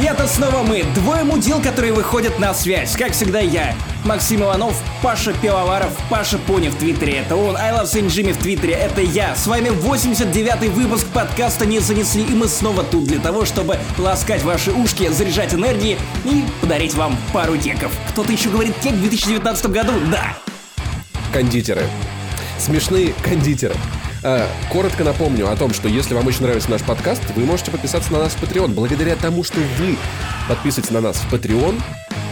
И это снова мы, двое мудил, которые выходят на связь. Как всегда я, Максим Иванов, Паша Пивоваров, Паша Пони в Твиттере, это он, I Love Saint Jimmy в Твиттере, это я. С вами 89-й выпуск подкаста «Не занесли», и мы снова тут для того, чтобы ласкать ваши ушки, заряжать энергии и подарить вам пару кеков. Кто-то еще говорит кек в 2019 году? Да! Кондитеры. Смешные кондитеры. А, коротко напомню о том, что если вам очень нравится наш подкаст, вы можете подписаться на нас в Patreon. Благодаря тому, что вы подписываетесь на нас в Patreon,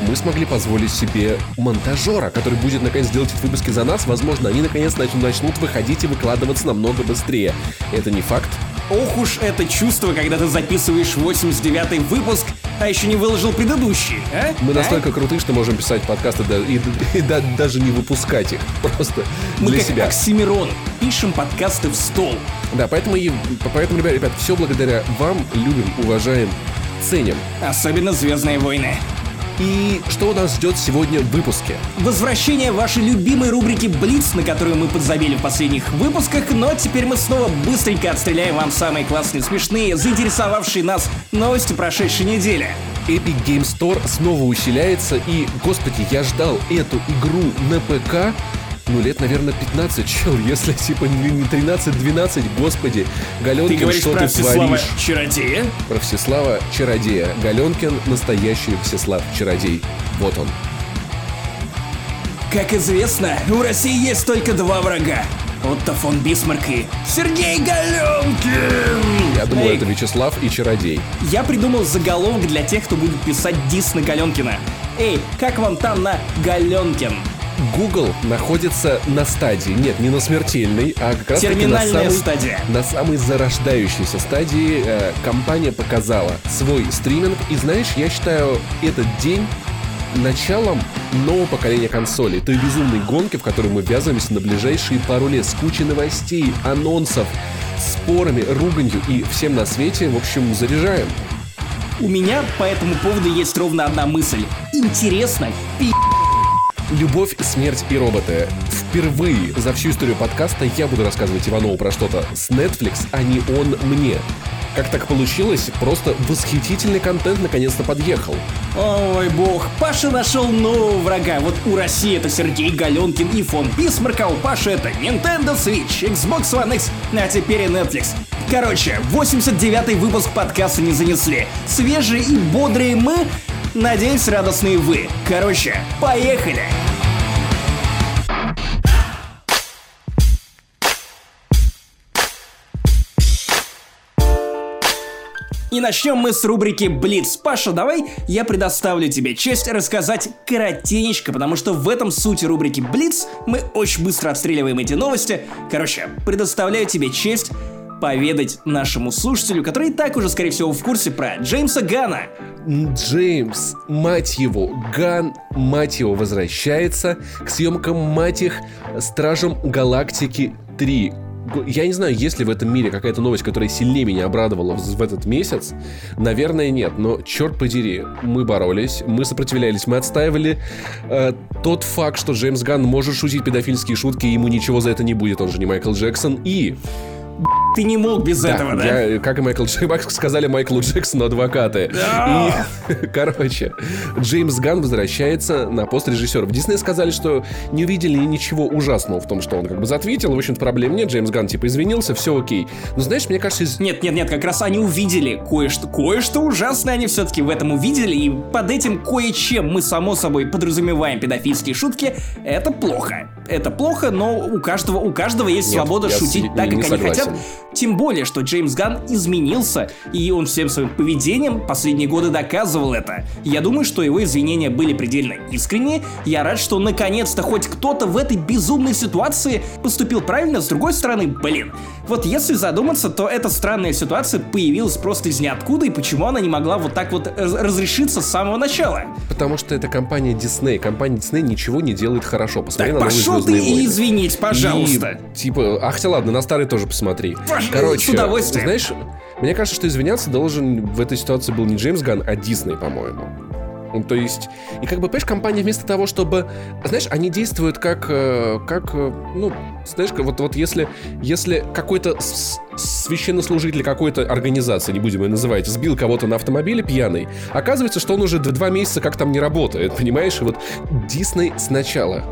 мы смогли позволить себе монтажера, который будет наконец делать эти выпуски за нас. Возможно, они наконец начнут выходить и выкладываться намного быстрее. Это не факт, Ох уж это чувство, когда ты записываешь 89-й выпуск, а еще не выложил предыдущий, а? Мы а? настолько крутые, что можем писать подкасты да, и, и, и да, даже не выпускать их. Просто Мы для как себя. Оксимирон. Пишем подкасты в стол. Да, поэтому, и, поэтому ребят, ребят, все благодаря вам любим, уважаем, ценим. Особенно «Звездные войны». И что нас ждет сегодня в выпуске? Возвращение вашей любимой рубрики «Блиц», на которую мы подзабили в последних выпусках, но теперь мы снова быстренько отстреляем вам самые классные, смешные, заинтересовавшие нас новости прошедшей недели. Epic Game Store снова усиляется, и, господи, я ждал эту игру на ПК ну, лет, наверное, 15, чел, если, типа, не 13-12, господи. Галенкин, ты говоришь что про ты Всеслава творишь? Чародея? Про Всеслава Чародея. Галенкин — настоящий Всеслав Чародей. Вот он. Как известно, у России есть только два врага. Отто фон Бисмарк и Сергей Галенкин! Я думаю, Эй, это Всеслав Чародей. Я придумал заголовок для тех, кто будет писать дис на Галенкина. Эй, как вам там на Галенкин? Google находится на стадии, нет, не на смертельной, а как раз на самой, стадия. на самой зарождающейся стадии э, компания показала свой стриминг. И знаешь, я считаю этот день началом нового поколения консолей. Той безумной гонки, в которой мы ввязываемся на ближайшие пару лет с кучей новостей, анонсов, спорами, руганью и всем на свете, в общем, заряжаем. У меня по этому поводу есть ровно одна мысль. Интересно, пи***. Любовь, смерть и роботы. Впервые за всю историю подкаста я буду рассказывать Иванову про что-то с Netflix, а не он мне. Как так получилось? Просто восхитительный контент наконец-то подъехал. Ой, бог, Паша нашел нового врага. Вот у России это Сергей Галенкин и фон Бисмарк, а у Паши это Nintendo Switch, Xbox One X, а теперь и Netflix. Короче, 89-й выпуск подкаста не занесли. Свежие и бодрые мы, надеюсь, радостные вы. Короче, поехали! И начнем мы с рубрики Блиц. Паша, давай я предоставлю тебе честь рассказать коротенечко, потому что в этом суть рубрики Блиц. Мы очень быстро отстреливаем эти новости. Короче, предоставляю тебе честь поведать нашему слушателю, который и так уже, скорее всего, в курсе про Джеймса Гана. Джеймс, мать его, Ган, мать его, возвращается к съемкам, мать их, Стражам Галактики 3. Г- Я не знаю, есть ли в этом мире какая-то новость, которая сильнее меня обрадовала в этот месяц. Наверное, нет, но черт подери, мы боролись, мы сопротивлялись, мы отстаивали э, тот факт, что Джеймс Ган может шутить педофильские шутки, и ему ничего за это не будет, он же не Майкл Джексон. И Ты не мог без этого, да? я, как и Майкл Джексон, сказали Майклу Джексону адвокаты. Да. И, короче, Джеймс Ган возвращается на пост режиссера. В Дисней сказали, что не увидели ничего ужасного в том, что он как бы затвитил. В общем-то, проблем нет. Джеймс Ган типа извинился, все окей. Но знаешь, мне кажется, из... Нет, нет, нет, как раз они увидели кое-что, кое-что ужасное они все-таки в этом увидели, и под этим кое-чем мы, само собой, подразумеваем педофильские шутки, это плохо. Это плохо, но у каждого, у каждого есть Нет, свобода с- шутить не- так, не как они согласен. хотят. Тем более, что Джеймс Ган изменился, и он всем своим поведением последние годы доказывал это. Я думаю, что его извинения были предельно искренние. Я рад, что наконец-то хоть кто-то в этой безумной ситуации поступил правильно. С другой стороны, блин, вот если задуматься, то эта странная ситуация появилась просто из ниоткуда, и почему она не могла вот так вот раз- разрешиться с самого начала? Потому что это компания Дисней. Компания Дисней ничего не делает хорошо. Посмотри Так на пошел ты «Звездные и войны». извинить, пожалуйста. И, типа, ах ты ладно, на старый тоже посмотри. Пож- Короче, с удовольствием. знаешь, мне кажется, что извиняться должен в этой ситуации был не Джеймс Ган, а Дисней, по-моему. Ну, то есть, и как бы, понимаешь, компания вместо того, чтобы, знаешь, они действуют как, э, как, э, ну, знаешь, вот, вот если, если какой-то священнослужитель какой-то организации, не будем ее называть, сбил кого-то на автомобиле пьяный, оказывается, что он уже два месяца как там не работает, понимаешь? И вот Дисней сначала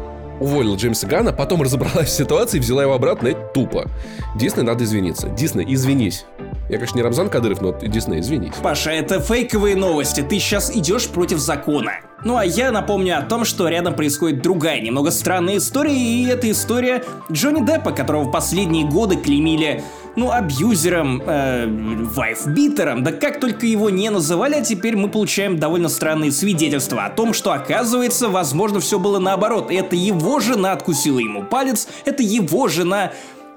уволила Джеймса Гана, потом разобралась в ситуации и взяла его обратно, это тупо. Дисней надо извиниться. Дисней, извинись. Я, конечно, не Рамзан Кадыров, но Дисней, извинись. Паша, это фейковые новости. Ты сейчас идешь против закона. Ну а я напомню о том, что рядом происходит другая, немного странная история, и это история Джонни Деппа, которого в последние годы клеймили ну, абьюзером, э, вайфбитером, да как только его не называли, а теперь мы получаем довольно странные свидетельства о том, что оказывается, возможно, все было наоборот. Это его жена откусила ему палец, это его жена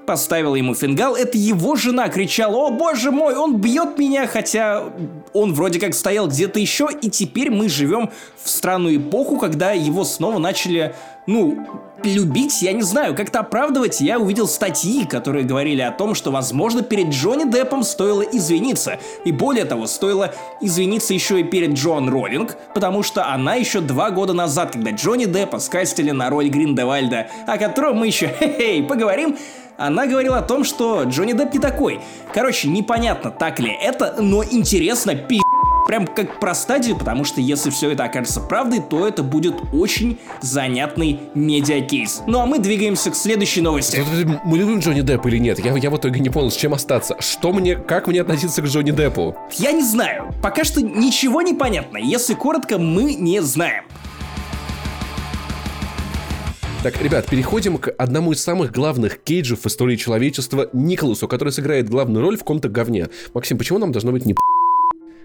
поставила ему фингал, это его жена кричала, о боже мой, он бьет меня, хотя он вроде как стоял где-то еще, и теперь мы живем в странную эпоху, когда его снова начали, ну, любить, я не знаю, как-то оправдывать, я увидел статьи, которые говорили о том, что, возможно, перед Джонни Деппом стоило извиниться. И более того, стоило извиниться еще и перед Джон Роллинг, потому что она еще два года назад, когда Джонни Деппа скастили на роль Гриндевальда, о котором мы еще, хе-хей, поговорим, она говорила о том, что Джонни Депп не такой. Короче, непонятно, так ли это, но интересно, пи*** прям как про стадию, потому что если все это окажется правдой, то это будет очень занятный медиакейс. Ну а мы двигаемся к следующей новости. Мы любим Джонни Деппа или нет? Я, я в итоге не понял, с чем остаться. Что мне, как мне относиться к Джонни Деппу? Я не знаю. Пока что ничего не понятно. Если коротко, мы не знаем. Так, ребят, переходим к одному из самых главных кейджев в истории человечества Николасу, который сыграет главную роль в каком-то говне. Максим, почему нам должно быть не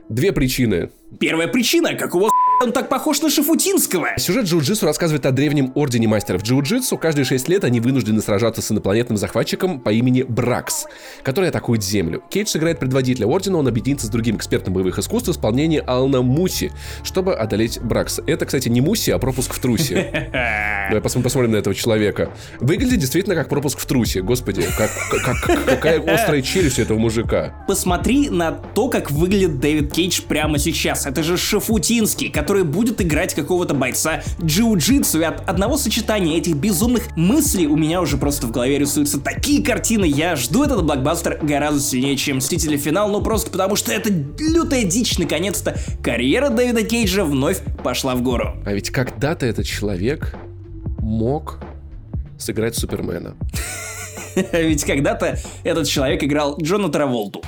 Две причины. Первая причина, какого он так похож на Шафутинского. Сюжет джиу-джитсу рассказывает о древнем ордене мастеров джиу-джитсу. Каждые шесть лет они вынуждены сражаться с инопланетным захватчиком по имени Бракс, который атакует Землю. Кейдж сыграет предводителя ордена, он объединится с другим экспертом боевых искусств в исполнении Алана Муси, чтобы одолеть Бракс. Это, кстати, не Муси, а пропуск в трусе. Давай посмотрим на этого человека. Выглядит действительно как пропуск в трусе. Господи, как, как, какая острая челюсть этого мужика. Посмотри на то, как выглядит Дэвид Кейдж прямо сейчас. Это же Шафутинский, который будет играть какого-то бойца джиу-джитсу, и от одного сочетания этих безумных мыслей у меня уже просто в голове рисуются такие картины. Я жду этот блокбастер гораздо сильнее, чем Мстители Финал, ну просто потому что это лютая дичь. Наконец-то карьера Дэвида Кейджа вновь пошла в гору. А ведь когда-то этот человек мог сыграть Супермена. Ведь когда-то этот человек играл Джона Траволту.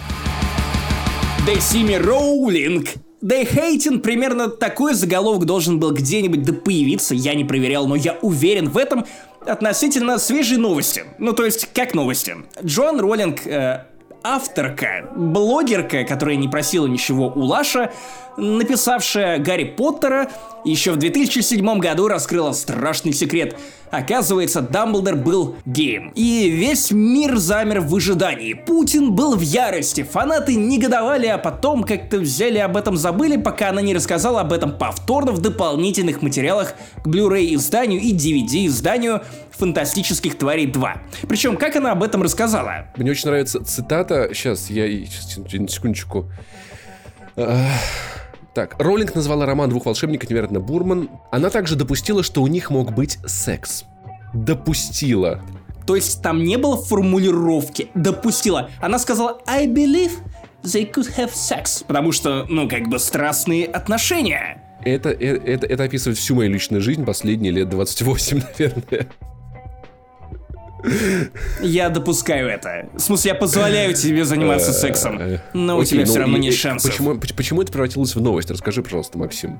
Десими Роулинг Day Hating примерно такой заголовок должен был где-нибудь да появиться, я не проверял, но я уверен в этом относительно свежей новости. Ну, то есть, как новости. Джон Роллинг, э, авторка, блогерка, которая не просила ничего у Лаша, написавшая Гарри Поттера, еще в 2007 году раскрыла страшный секрет. Оказывается, Дамблдор был геем. И весь мир замер в ожидании. Путин был в ярости, фанаты негодовали, а потом как-то взяли об этом забыли, пока она не рассказала об этом повторно в дополнительных материалах к Blu-ray изданию и DVD изданию фантастических тварей 2. Причем, как она об этом рассказала? Мне очень нравится цитата. Сейчас, я... Секундочку. Так, Роллинг назвала роман двух волшебников невероятно Бурман. Она также допустила, что у них мог быть секс. Допустила. То есть там не было формулировки «допустила». Она сказала «I believe they could have sex». Потому что, ну, как бы страстные отношения. Это, это, это, это описывает всю мою личную жизнь последние лет 28, наверное. Я допускаю это. В смысле, я позволяю тебе заниматься сексом. Но у тебя все ну равно нет шансов. Почему, это превратилось в новость? Расскажи, пожалуйста, Максим.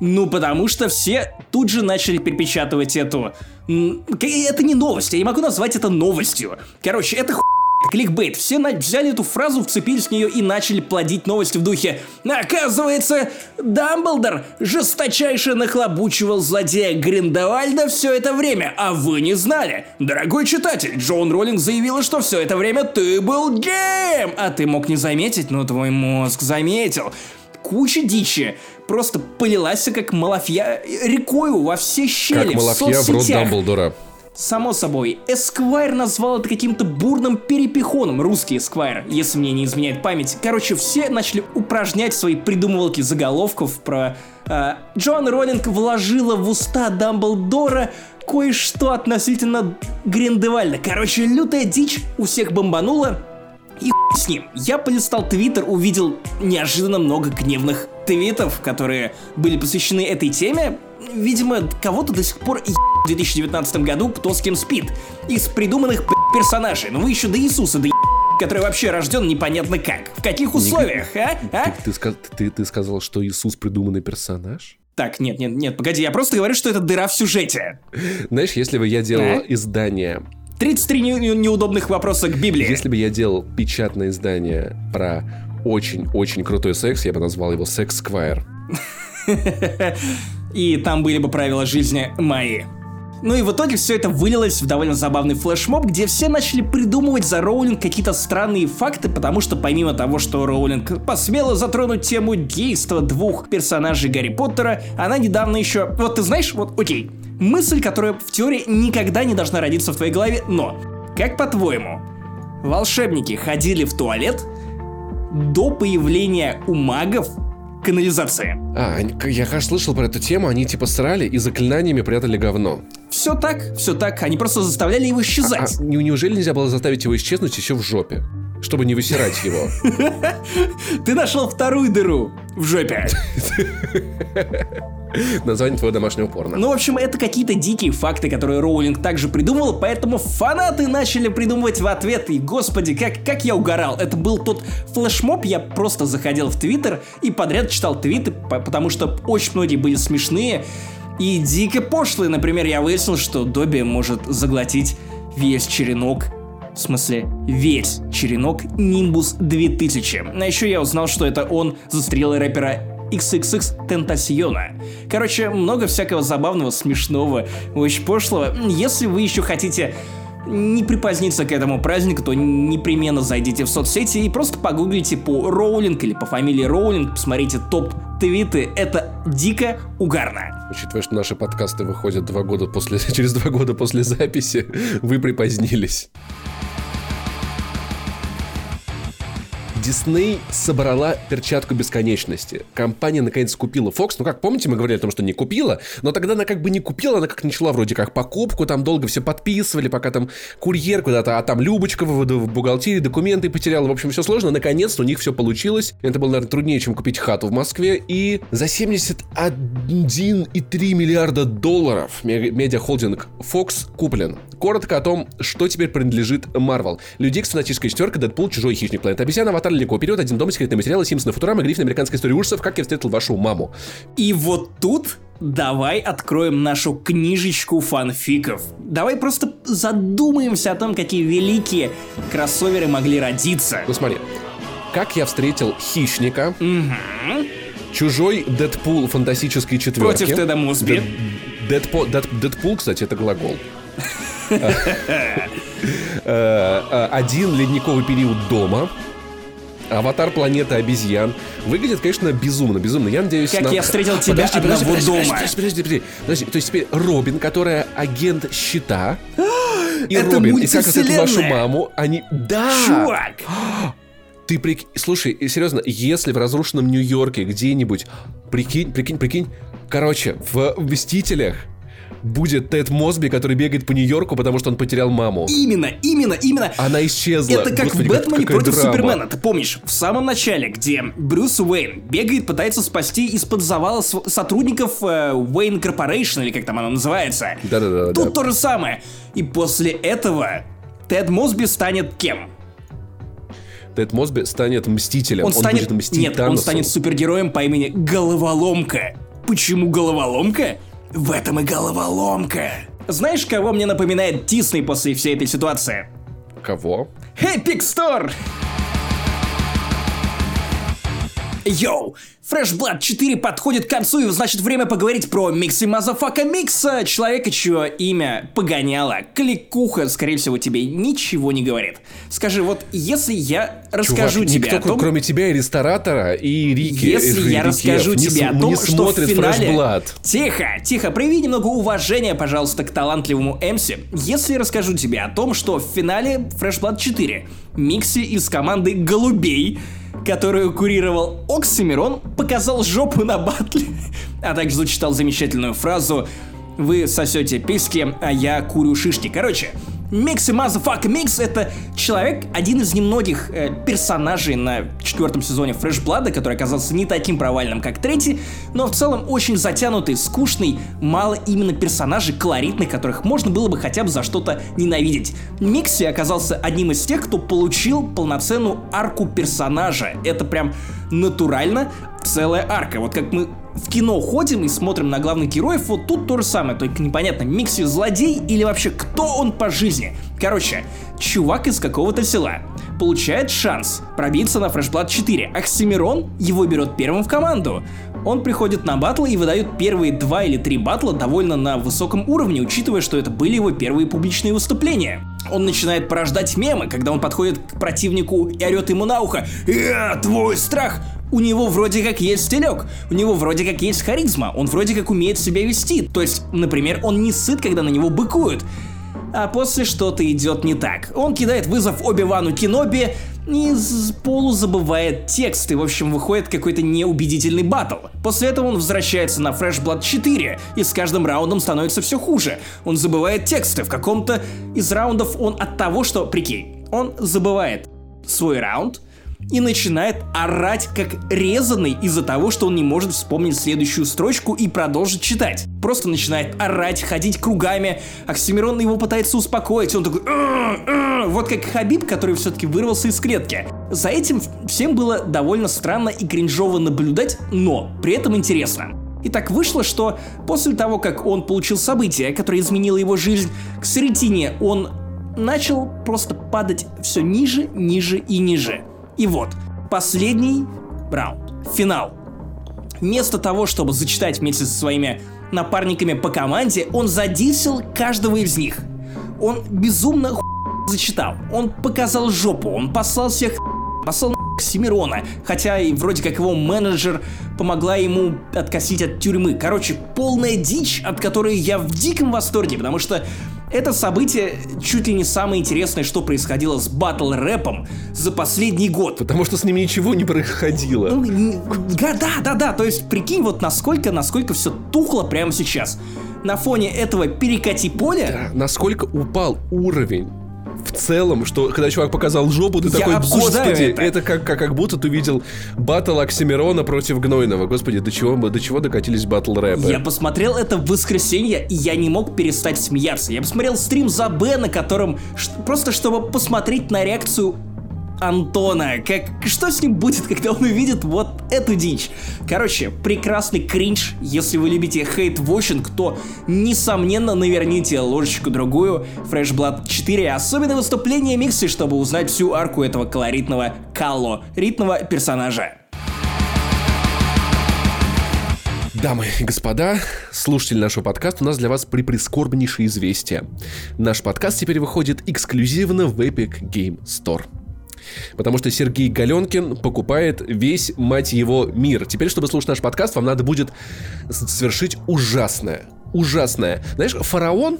Ну, потому что все тут же начали перепечатывать эту... Это не новость, я не могу назвать это новостью. Короче, это ху Кликбейт. Все на... взяли эту фразу, вцепились в нее и начали плодить новости в духе. Оказывается, Дамблдор жесточайше нахлобучивал злодея Гриндевальда все это время, а вы не знали. Дорогой читатель, Джон Роллинг заявила, что все это время ты был геем, а ты мог не заметить, но твой мозг заметил куча дичи просто полилась как малафья рекою во все щели как малафья в, в рот Дамблдора. Само собой, Esquire назвал это каким-то бурным перепихоном, русский Esquire, если мне не изменяет память. Короче, все начали упражнять свои придумывалки заголовков про... Э, Джон Роллинг вложила в уста Дамблдора кое-что относительно Гриндевальда. Короче, лютая дичь у всех бомбанула, и хуй с ним. Я полистал твиттер, увидел неожиданно много гневных твитов, которые были посвящены этой теме. Видимо, кого-то до сих пор в 2019 году кто с кем спит. Из придуманных персонажей. Ну вы еще до Иисуса до который вообще рожден непонятно как. В каких условиях, а? а? Ты, ты, ты, ты сказал, что Иисус придуманный персонаж? Так, нет, нет, нет, погоди, я просто говорю, что это дыра в сюжете. Знаешь, если бы я делал а? издание 33 не- неудобных вопроса к Библии. Если бы я делал печатное издание про очень-очень крутой секс, я бы назвал его Секс Сквайр. И там были бы правила жизни мои. Ну и в итоге все это вылилось в довольно забавный флешмоб, где все начали придумывать за Роулинг какие-то странные факты, потому что помимо того, что Роулинг посмела затронуть тему гейства двух персонажей Гарри Поттера, она недавно еще... Вот ты знаешь, вот окей, мысль, которая в теории никогда не должна родиться в твоей голове, но, как по-твоему, волшебники ходили в туалет до появления у магов канализации. А, я, кажется, слышал про эту тему, они типа срали и заклинаниями прятали говно. Все так, все так, они просто заставляли его исчезать. А, а, неужели нельзя было заставить его исчезнуть еще в жопе? Чтобы не высирать его. Ты нашел вторую дыру в жопе. Название твоего домашнего порно. Ну, в общем, это какие-то дикие факты, которые Роулинг также придумал, поэтому фанаты начали придумывать в ответ. И, господи, как, как я угорал. Это был тот флешмоб, я просто заходил в Твиттер и подряд читал твиты, потому что очень многие были смешные и дико пошлые. Например, я выяснил, что Добби может заглотить весь черенок в смысле, весь черенок Nimbus 2000. А еще я узнал, что это он застрелил рэпера XXX Тентасиона. Короче, много всякого забавного, смешного, очень пошлого. Если вы еще хотите не припоздниться к этому празднику, то непременно зайдите в соцсети и просто погуглите по Роулинг или по фамилии Роулинг, посмотрите топ-твиты. Это дико угарно. Учитывая, что наши подкасты выходят два года после, через два года после записи, вы припозднились. Дисней собрала перчатку бесконечности. Компания наконец купила Fox. Ну как, помните, мы говорили о том, что не купила, но тогда она как бы не купила, она как начала вроде как покупку, там долго все подписывали, пока там курьер куда-то, а там Любочка в, бухгалтерии документы потеряла. В общем, все сложно. Наконец-то у них все получилось. Это было, наверное, труднее, чем купить хату в Москве. И за 71,3 миллиарда долларов медиахолдинг Fox куплен. Коротко о том, что теперь принадлежит Marvel. Люди Икс, Фантастическая четверка, Дэдпул, Чужой Хищник, Планета Обезьяна, Аватар, Легко вперед, Один дом, секретные материалы, Симпсоны, Футурама, Гриффин, Американская история ужасов, Как я встретил вашу маму. И вот тут давай откроем нашу книжечку фанфиков. Давай просто задумаемся о том, какие великие кроссоверы могли родиться. Ну смотри, как я встретил хищника. Угу. Чужой Дэдпул фантастической четверки. Против Теда Мосби. Дэдпул, кстати, это глагол. Э, э, один ледниковый период дома. Аватар планеты обезьян. Выглядит, конечно, безумно, безумно. Я надеюсь, как на... я встретил тебя подожди, одного подожди, дома. Подожди, подожди, подожди, подожди. То есть теперь Робин, которая агент щита, и Это Робин, и как встретил вашу маму, они... Да! Чувак! Ты прикинь, слушай, серьезно, если в разрушенном Нью-Йорке где-нибудь, прикинь, прикинь, прикинь, короче, в Мстителях будет Тед Мосби, который бегает по Нью-Йорку, потому что он потерял маму. Именно, именно, именно. Она исчезла. Это как Господи, в Бэтмене против драма. Супермена. Ты помнишь, в самом начале, где Брюс Уэйн бегает, пытается спасти из-под завала сотрудников э, Wayne Corporation, или как там оно называется. Да-да-да. Тут да. то же самое. И после этого Тед Мосби станет кем? Тед Мосби станет мстителем. Он, он станет... будет мстить Нет, Таносу. он станет супергероем по имени Головоломка. Почему Головоломка? В этом и головоломка. Знаешь, кого мне напоминает Дисней после всей этой ситуации? Кого? Epic Store! Yo! Fresh Blood 4 подходит к концу, и значит время поговорить про Микси Motherfucker Микса, человека, чье имя погоняло. Кликуха, скорее всего, тебе ничего не говорит. Скажи, вот если я расскажу Чувак, тебе никто, о том... кроме тебя и ресторатора, и Рики, Если э, я Рикев расскажу не тебе с- о том, что смотрит в финале... Fresh Blood. Тихо, тихо, прояви немного уважения, пожалуйста, к талантливому MC. Если я расскажу тебе о том, что в финале Fresh Blood 4 Микси из команды Голубей которую курировал Оксимирон, показал жопу на батле, а также зачитал замечательную фразу «Вы сосете писки, а я курю шишки». Короче, Микси Motherfucker Микс это человек, один из немногих э, персонажей на четвертом сезоне Fresh Blood, который оказался не таким провальным, как третий, но в целом очень затянутый, скучный, мало именно персонажей колоритных, которых можно было бы хотя бы за что-то ненавидеть. Микси оказался одним из тех, кто получил полноценную арку персонажа. Это прям натурально целая арка. Вот как мы в кино ходим и смотрим на главных героев, вот тут то же самое, только непонятно, Микси злодей или вообще кто он по жизни. Короче, чувак из какого-то села получает шанс пробиться на Blood 4. Оксимирон его берет первым в команду. Он приходит на батлы и выдает первые два или три батла довольно на высоком уровне, учитывая, что это были его первые публичные выступления. Он начинает порождать мемы, когда он подходит к противнику и орет ему на ухо «Э, твой страх!» У него вроде как есть стилек, у него вроде как есть харизма, он вроде как умеет себя вести. То есть, например, он не сыт, когда на него быкуют. А после что-то идет не так. Он кидает вызов Оби-Вану Киноби и полузабывает текст, и в общем выходит какой-то неубедительный батл. После этого он возвращается на Fresh Blood 4, и с каждым раундом становится все хуже. Он забывает тексты, в каком-то из раундов он от того, что, прикинь, он забывает свой раунд, и начинает орать как резанный из-за того, что он не может вспомнить следующую строчку и продолжить читать. Просто начинает орать, ходить кругами. Оксимирон его пытается успокоить, он такой вот как Хабиб, который все-таки вырвался из клетки. За этим всем было довольно странно и кринжово наблюдать, но при этом интересно. И так вышло, что после того, как он получил событие, которое изменило его жизнь, к середине он начал просто падать все ниже, ниже и ниже. И вот, последний раунд, финал. Вместо того, чтобы зачитать вместе со своими напарниками по команде, он задисил каждого из них. Он безумно ху... зачитал. Он показал жопу, он послал всех послал Семирона, хотя и вроде как его менеджер помогла ему откосить от тюрьмы. Короче, полная дичь, от которой я в диком восторге, потому что это событие чуть ли не самое интересное, что происходило с батл рэпом за последний год. Потому что с ним ничего не происходило. Ну, да, да, да, да, то есть прикинь, вот насколько, насколько все тухло прямо сейчас. На фоне этого перекати поля, Насколько упал уровень в целом, что когда чувак показал жопу, ты Я такой, господи, это». это, как, как, как будто ты видел батл Оксимирона против Гнойного. Господи, до чего мы, до чего докатились батл рэпы? Я посмотрел это в воскресенье, и я не мог перестать смеяться. Я посмотрел стрим за Б, на котором просто чтобы посмотреть на реакцию Антона, как что с ним будет, когда он увидит вот эту дичь. Короче, прекрасный кринж. Если вы любите хейт-вошинг, то, несомненно, наверните ложечку другую Fresh Blood 4, особенно выступление Микси, чтобы узнать всю арку этого колоритного колоритного персонажа. Дамы и господа, слушатели нашего подкаста, у нас для вас приприскорбнейшее известие. Наш подкаст теперь выходит эксклюзивно в Epic Game Store. Потому что Сергей Галенкин покупает весь, мать его, мир. Теперь, чтобы слушать наш подкаст, вам надо будет совершить ужасное. Ужасное. Знаешь, фараон,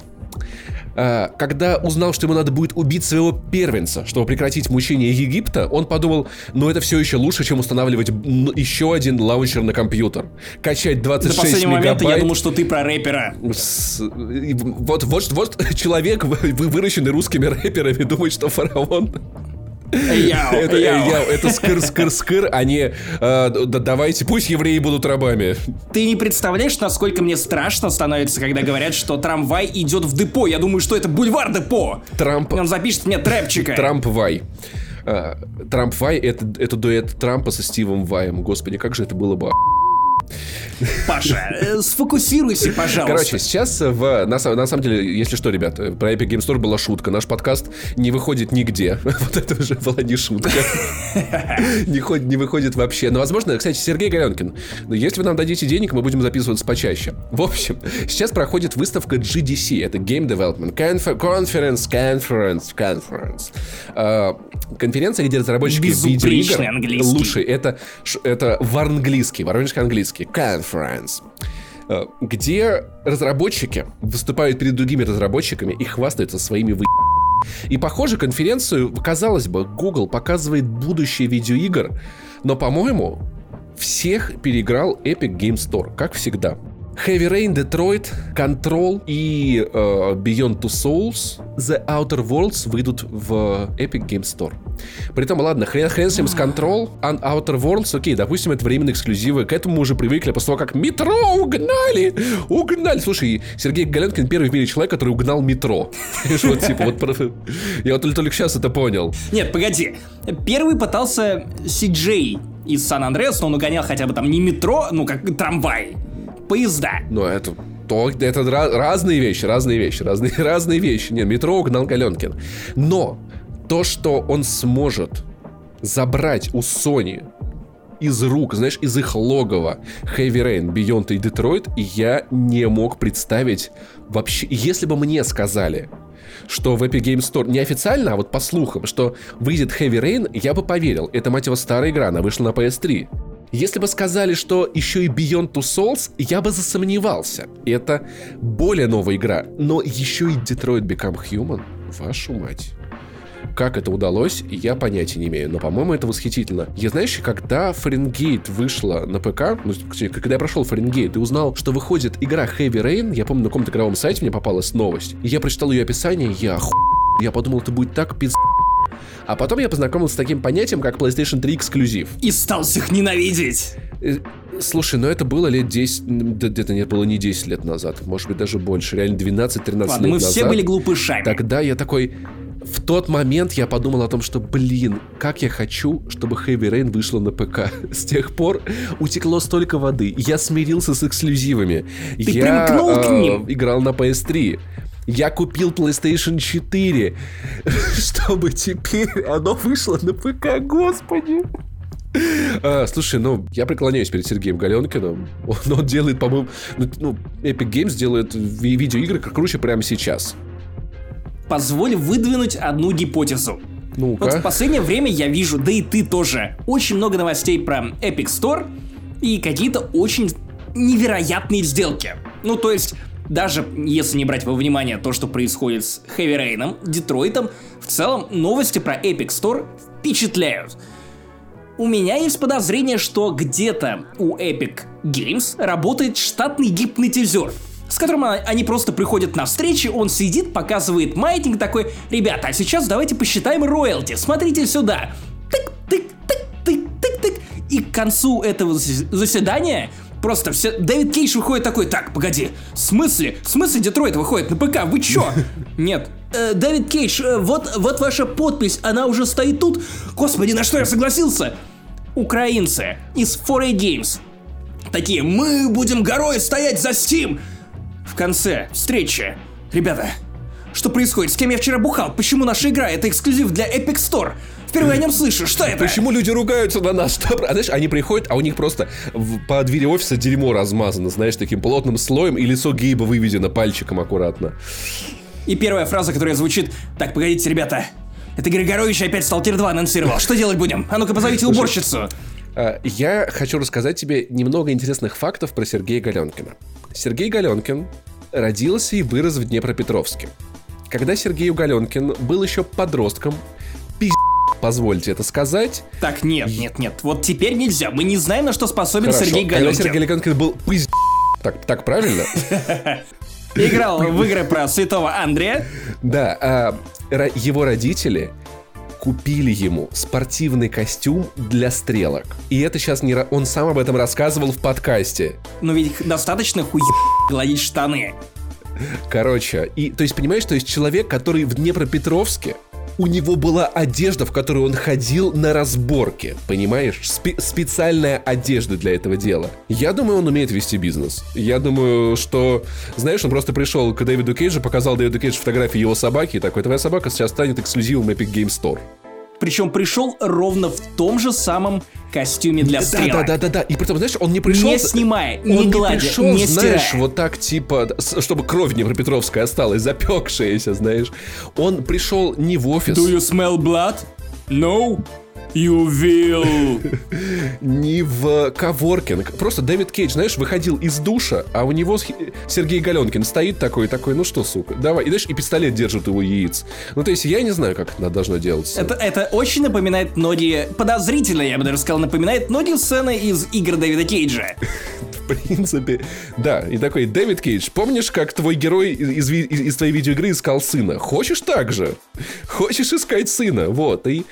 э, когда узнал, что ему надо будет убить своего первенца, чтобы прекратить мучение Египта, он подумал, ну это все еще лучше, чем устанавливать еще один лаунчер на компьютер. Качать До 26 последнего мегабайт. момента я думал, что ты про рэпера. Вот, вот, вот человек, вы- вы- выращенный русскими рэперами, думает, что фараон Это, яу. яу, это скыр, скыр, скыр, а не э, да- давайте, пусть евреи будут рабами. Ты не представляешь, насколько мне страшно становится, когда говорят, что трамвай идет в депо. Я думаю, что это бульвар депо. Трамп, он запишет мне трэпчика. Трамп Вай. Э, Трамп Вай это, это дуэт Трампа со Стивом Ваем. Господи, как же это было бы Паша, э, сфокусируйся, пожалуйста. Короче, сейчас в... На, на самом деле, если что, ребят, про Epic Game Store была шутка. Наш подкаст не выходит нигде. Вот это уже была не шутка. Не, ходит, не выходит вообще. Но, возможно, кстати, Сергей Галенкин, если вы нам дадите денег, мы будем записываться почаще. В общем, сейчас проходит выставка GDC. Это Game Development Conference, Conference, Conference. Uh, конференция, где разработчики видеоигр лучшие. Это, это в английский, воронежский английский. Conference где разработчики выступают перед другими разработчиками и хвастаются своими вы... И похоже, конференцию, казалось бы, Google показывает будущее видеоигр, но, по-моему, всех переиграл Epic Game Store, как всегда. Heavy Rain, Detroit, Control и э, Beyond Two Souls, The Outer Worlds выйдут в Epic Game Store. Притом, ладно, хрен, хрен с ним с Control, and Outer Worlds, окей, допустим, это временные эксклюзивы, к этому мы уже привыкли после того, как метро угнали, угнали. Слушай, Сергей Галенкин первый в мире человек, который угнал метро. Вот, типа, вот, я вот только сейчас это понял. Нет, погоди, первый пытался CJ из Сан-Андреас, но он угонял хотя бы там не метро, ну как трамвай поезда. Но это то, это разные вещи, разные вещи, разные, разные вещи. Нет, метро угнал Галенкин. Но то, что он сможет забрать у Sony из рук, знаешь, из их логова Heavy Rain, Beyond и Detroit, я не мог представить вообще... Если бы мне сказали, что в Epic Game Store неофициально, а вот по слухам, что выйдет Heavy Rain, я бы поверил. Это, мать его, старая игра, она вышла на PS3. Если бы сказали, что еще и Beyond Two Souls, я бы засомневался. Это более новая игра, но еще и Detroit Become Human. Вашу мать. Как это удалось, я понятия не имею, но, по-моему, это восхитительно. Я, знаешь, когда Фаренгейт вышла на ПК, ну, когда я прошел Фаренгейт и узнал, что выходит игра Heavy Rain, я помню, на каком-то игровом сайте мне попалась новость, и я прочитал ее описание, я оху... Я подумал, это будет так пиз... А потом я познакомился с таким понятием, как PlayStation 3 эксклюзив. И стал всех ненавидеть. Э, слушай, ну это было лет 10, где-то нет, было не 10 лет назад, может быть даже больше, реально 12-13 лет назад. мы все были глупышами. Тогда я такой, в тот момент я подумал о том, что, блин, как я хочу, чтобы Heavy Rain вышла на ПК. С тех пор утекло столько воды. Я смирился с эксклюзивами. Ты я примкнул к ним. Э, играл на PS3. Я купил PlayStation 4, чтобы теперь оно вышло на ПК, господи. А, слушай, ну, я преклоняюсь перед Сергеем Галенкиным. Он, он делает, по-моему, ну, ну, Epic Games делает ви- видеоигры как круче прямо сейчас. Позволь выдвинуть одну гипотезу. ну Вот в последнее время я вижу, да и ты тоже, очень много новостей про Epic Store и какие-то очень невероятные сделки. Ну, то есть, даже если не брать во внимание то, что происходит с Heavy Rain, Детройтом, в целом новости про Epic Store впечатляют. У меня есть подозрение, что где-то у Epic Games работает штатный гипнотизер, с которым они просто приходят на встречи, он сидит, показывает маятник такой, ребята, а сейчас давайте посчитаем роялти, смотрите сюда. Тык-тык-тык-тык-тык-тык. И к концу этого заседания Просто все... Дэвид Кейдж выходит такой, так, погоди, в смысле? В смысле Детройт выходит на ПК? Вы чё? Нет. Э, Дэвид Кейдж, э, вот, вот ваша подпись, она уже стоит тут. Господи, на что я согласился? Украинцы из 4A Games. Такие, мы будем горой стоять за Steam. В конце встречи. Ребята, что происходит? С кем я вчера бухал? Почему наша игра это эксклюзив для Epic Store? Впервые о нем слышу. Что это? Почему люди ругаются на нас? А знаешь, они приходят, а у них просто в, по двери офиса дерьмо размазано, знаешь, таким плотным слоем, и лицо Гейба выведено пальчиком аккуратно. И первая фраза, которая звучит, так, погодите, ребята, это Григорович опять стал тир 2 анонсировал. Что делать будем? А ну-ка позовите уборщицу. А, я хочу рассказать тебе немного интересных фактов про Сергея Галенкина. Сергей Галенкин родился и вырос в Днепропетровске. Когда Сергей Галенкин был еще подростком, пиздец позвольте это сказать. Так, нет, нет, нет. Вот теперь нельзя. Мы не знаем, на что способен Хорошо. Сергей Галенкин. Когда Сергей Галенкин был пиздец... Так, так правильно? Играл в игры про святого Андрея. Да, а, его родители купили ему спортивный костюм для стрелок. И это сейчас не... Он сам об этом рассказывал в подкасте. Но ведь достаточно хуй гладить штаны. Короче, и то есть понимаешь, то есть человек, который в Днепропетровске у него была одежда, в которой он ходил на разборке, понимаешь? Спе- специальная одежда для этого дела. Я думаю, он умеет вести бизнес. Я думаю, что, знаешь, он просто пришел к Дэвиду Кейджу, показал Дэвиду Кейджу фотографии его собаки и такой, твоя собака сейчас станет эксклюзивом Epic Game Store. Причем пришел ровно в том же самом костюме для Да, стрелок. да, да, да, да. И при этом, знаешь, он не пришел... Не снимая, не он гладя, не пришел, не знаешь, стирая. вот так, типа, чтобы кровь Днепропетровская осталась, запекшаяся, знаешь. Он пришел не в офис, Do you smell blood? No? You will. не в коворкинг. Просто Дэвид Кейдж, знаешь, выходил из душа, а у него Сергей Галенкин стоит такой, такой, ну что, сука, давай. И знаешь, и пистолет держит его яиц. Ну, то есть я не знаю, как это должно делаться. Это, это очень напоминает многие, подозрительно, я бы даже сказал, напоминает многие сцены из игр Дэвида Кейджа. В принципе, да. И такой, Дэвид Кейдж, помнишь, как твой герой из, из- из твоей видеоигры искал сына? Хочешь так же? Хочешь искать сына? Вот. И,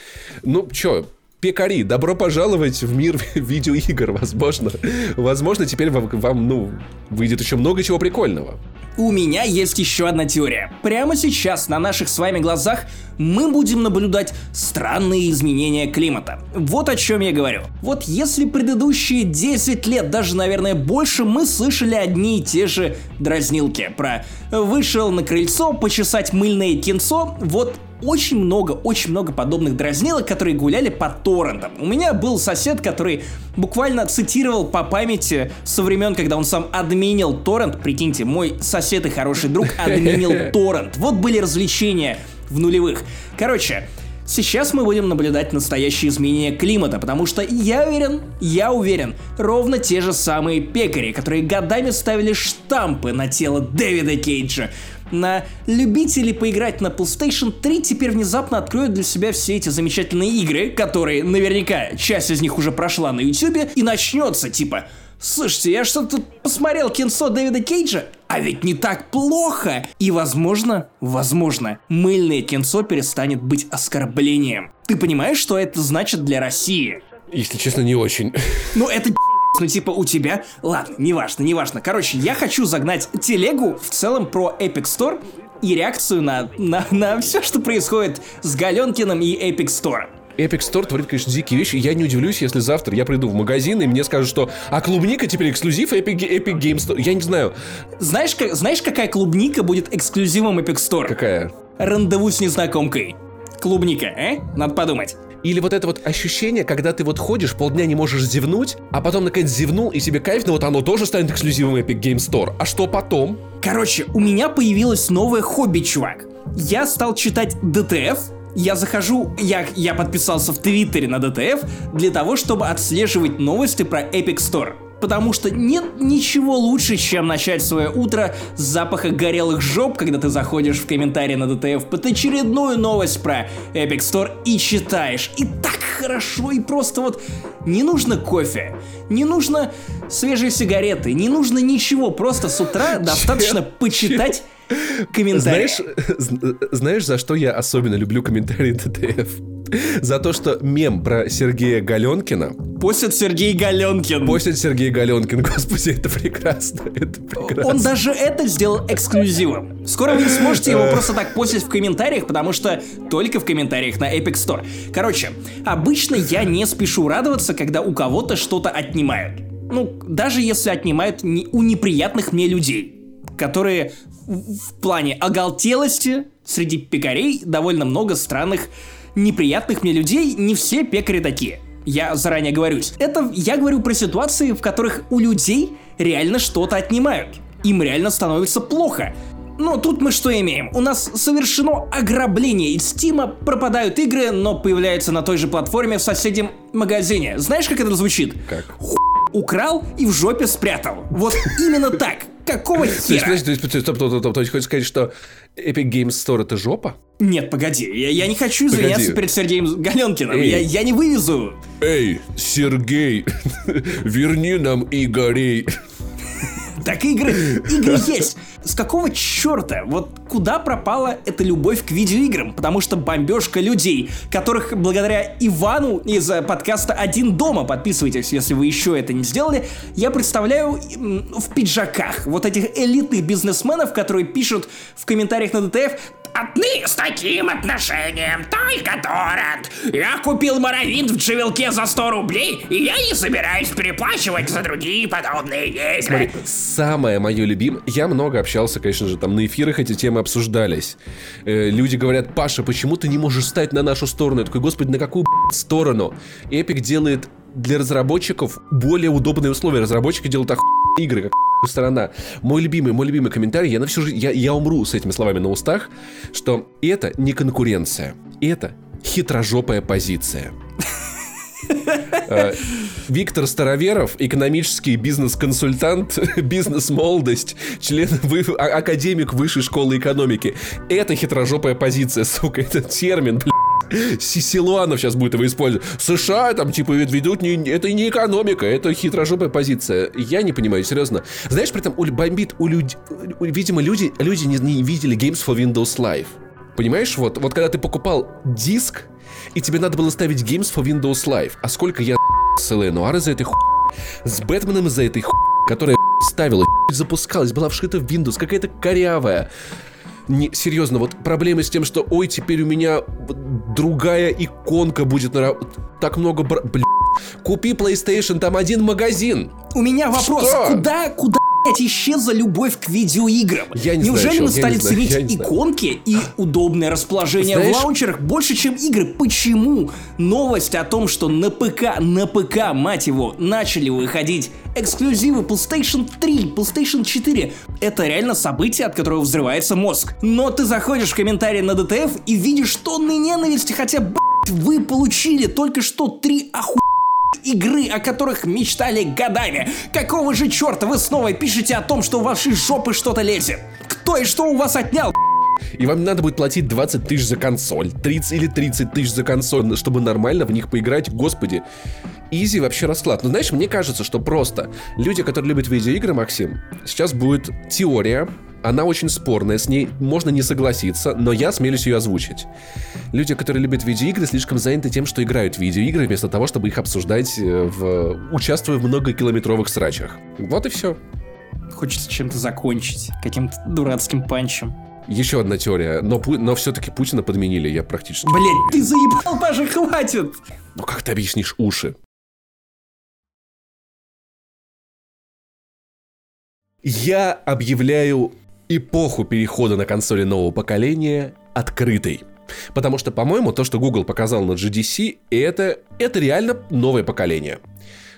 ну, чё, пекари, добро пожаловать в мир видеоигр, возможно. Возможно, теперь вам, вам, ну, выйдет еще много чего прикольного. У меня есть еще одна теория. Прямо сейчас на наших с вами глазах мы будем наблюдать странные изменения климата. Вот о чем я говорю. Вот если предыдущие 10 лет, даже, наверное, больше, мы слышали одни и те же дразнилки про «вышел на крыльцо почесать мыльное кинцо», вот очень много, очень много подобных дразнилок, которые гуляли по торрентам. У меня был сосед, который буквально цитировал по памяти со времен, когда он сам админил торрент. Прикиньте, мой сосед и хороший друг админил торрент. Вот были развлечения в нулевых. Короче, Сейчас мы будем наблюдать настоящие изменения климата, потому что я уверен, я уверен, ровно те же самые пекари, которые годами ставили штампы на тело Дэвида Кейджа, на любителей поиграть на PlayStation 3 теперь внезапно откроют для себя все эти замечательные игры, которые наверняка часть из них уже прошла на YouTube, и начнется типа Слушайте, я что-то посмотрел кинцо Дэвида Кейджа, а ведь не так плохо. И возможно, возможно, мыльное кинцо перестанет быть оскорблением. Ты понимаешь, что это значит для России? Если честно, не очень. Ну это ну типа у тебя... Ладно, неважно, неважно. Короче, я хочу загнать телегу в целом про Epic Store и реакцию на, на, на все, что происходит с Галенкиным и Epic Store. Epic Store творит, конечно, дикие вещи. Я не удивлюсь, если завтра я приду в магазин и мне скажут, что «А клубника теперь эксклюзив Epic, Epic Game Store». Я не знаю, Знаешь, как, знаешь, какая клубника будет эксклюзивом Epic Store? какая. Рандеву с незнакомкой. Клубника, э? Надо подумать. Или вот это вот ощущение, когда ты вот ходишь, полдня не можешь зевнуть, а потом наконец зевнул, и тебе кайф, но вот оно тоже станет эксклюзивом Epic Game Store. А что потом? Короче, у меня появилось новое хобби, чувак. Я стал читать DTF, я захожу, я, я подписался в Твиттере на DTF для того, чтобы отслеживать новости про Epic Store. Потому что нет ничего лучше, чем начать свое утро с запаха горелых жоп, когда ты заходишь в комментарии на DTF под очередную новость про Epic Store и читаешь. И так хорошо, и просто вот не нужно кофе, не нужно свежие сигареты, не нужно ничего, просто с утра достаточно почитать комментарии. Знаешь, знаешь, за что я особенно люблю комментарии ДТФ? За то, что мем про Сергея Галенкина Постит Сергей Галенкин. постит Сергей Галенкин. Господи, это прекрасно, это прекрасно. Он даже это сделал эксклюзивом. Скоро вы не сможете его просто так постить в комментариях, потому что только в комментариях на Epic Store. Короче, обычно я не спешу радоваться, когда у кого-то что-то отнимают. Ну, даже если отнимают у неприятных мне людей, которые в плане оголтелости среди пекарей довольно много странных, неприятных мне людей, не все пекари такие. Я заранее говорюсь. Это я говорю про ситуации, в которых у людей реально что-то отнимают. Им реально становится плохо. Но тут мы что имеем? У нас совершено ограбление из Стима, пропадают игры, но появляются на той же платформе в соседнем магазине. Знаешь, как это звучит? Как? Украл и в жопе спрятал. Вот именно так. Какого То есть, хера? подожди, то есть, стоп, стоп, стоп, стоп, то есть, хочешь сказать, что Epic Games Store это жопа? Нет, погоди, я, я не хочу извиняться Погоди. перед Сергеем Галенкиным. Эй. Я, я не вывезу. Эй, Сергей, верни нам Игорей. Так игры, игры есть. С какого черта? Вот куда пропала эта любовь к видеоиграм? Потому что бомбежка людей, которых благодаря Ивану из э, подкаста «Один дома», подписывайтесь, если вы еще это не сделали, я представляю в пиджаках вот этих элитных бизнесменов, которые пишут в комментариях на ДТФ Отныне с таким отношением, только торрент. Я купил Моровинт в Джевелке за 100 рублей, и я не собираюсь переплачивать за другие подобные игры. Смотри, самое мое любимое... Я много общался, конечно же, там на эфирах эти темы обсуждались. Э, люди говорят, Паша, почему ты не можешь стать на нашу сторону? Я такой, господи, на какую сторону? Эпик делает для разработчиков более удобные условия. Разработчики делают оху... игры, как сторона. Мой любимый, мой любимый комментарий, я на всю жизнь, я, я умру с этими словами на устах, что это не конкуренция, это хитрожопая позиция. Э, Виктор Староверов, экономический бизнес-консультант, бизнес-молодость, член, вы, а- академик высшей школы экономики. Это хитрожопая позиция, сука, этот термин, блядь. Силуанов сейчас будет его использовать. США там типа ведут не, это не экономика, это хитрожопая позиция. Я не понимаю, серьезно. Знаешь, при этом бомбит у людей, видимо, люди, люди не, не видели Games for Windows Live. Понимаешь, вот, вот когда ты покупал диск, и тебе надо было ставить Games for Windows Live, а сколько я с Л.А. Нуар из-за этой ху... с Бэтменом из-за этой ху... которая ставила, запускалась, была вшита в Windows, какая-то корявая. Не, серьезно, вот проблемы с тем, что ой, теперь у меня другая иконка будет на так много бра... Блин. Купи PlayStation, там один магазин. У меня вопрос, Что? куда, куда блять, исчезла любовь к видеоиграм? Я не Неужели знаю, мы стали ценить иконки и удобное расположение Знаешь... в лаунчерах больше, чем игры? Почему новость о том, что на ПК, на ПК, мать его, начали выходить эксклюзивы PlayStation 3, PlayStation 4, это реально событие, от которого взрывается мозг. Но ты заходишь в комментарии на ДТФ и видишь тонны ненависти, хотя, блять, вы получили только что три оху игры, о которых мечтали годами. Какого же черта вы снова пишете о том, что в вашей жопы что-то лезет? Кто и что у вас отнял? И вам надо будет платить 20 тысяч за консоль, 30 или 30 тысяч за консоль, чтобы нормально в них поиграть, господи. Изи вообще расклад. Но знаешь, мне кажется, что просто люди, которые любят видеоигры, Максим, сейчас будет теория, она очень спорная, с ней можно не согласиться, но я смелюсь ее озвучить. Люди, которые любят видеоигры, слишком заняты тем, что играют в видеоигры, вместо того, чтобы их обсуждать, э, в... участвуя в многокилометровых срачах. Вот и все. Хочется чем-то закончить, каким-то дурацким панчем. Еще одна теория, но, но все-таки Путина подменили, я практически... Блять, ты заебал, Паша, хватит! Ну как ты объяснишь уши? Я объявляю эпоху перехода на консоли нового поколения открытой. Потому что, по-моему, то, что Google показал на GDC, это, это реально новое поколение.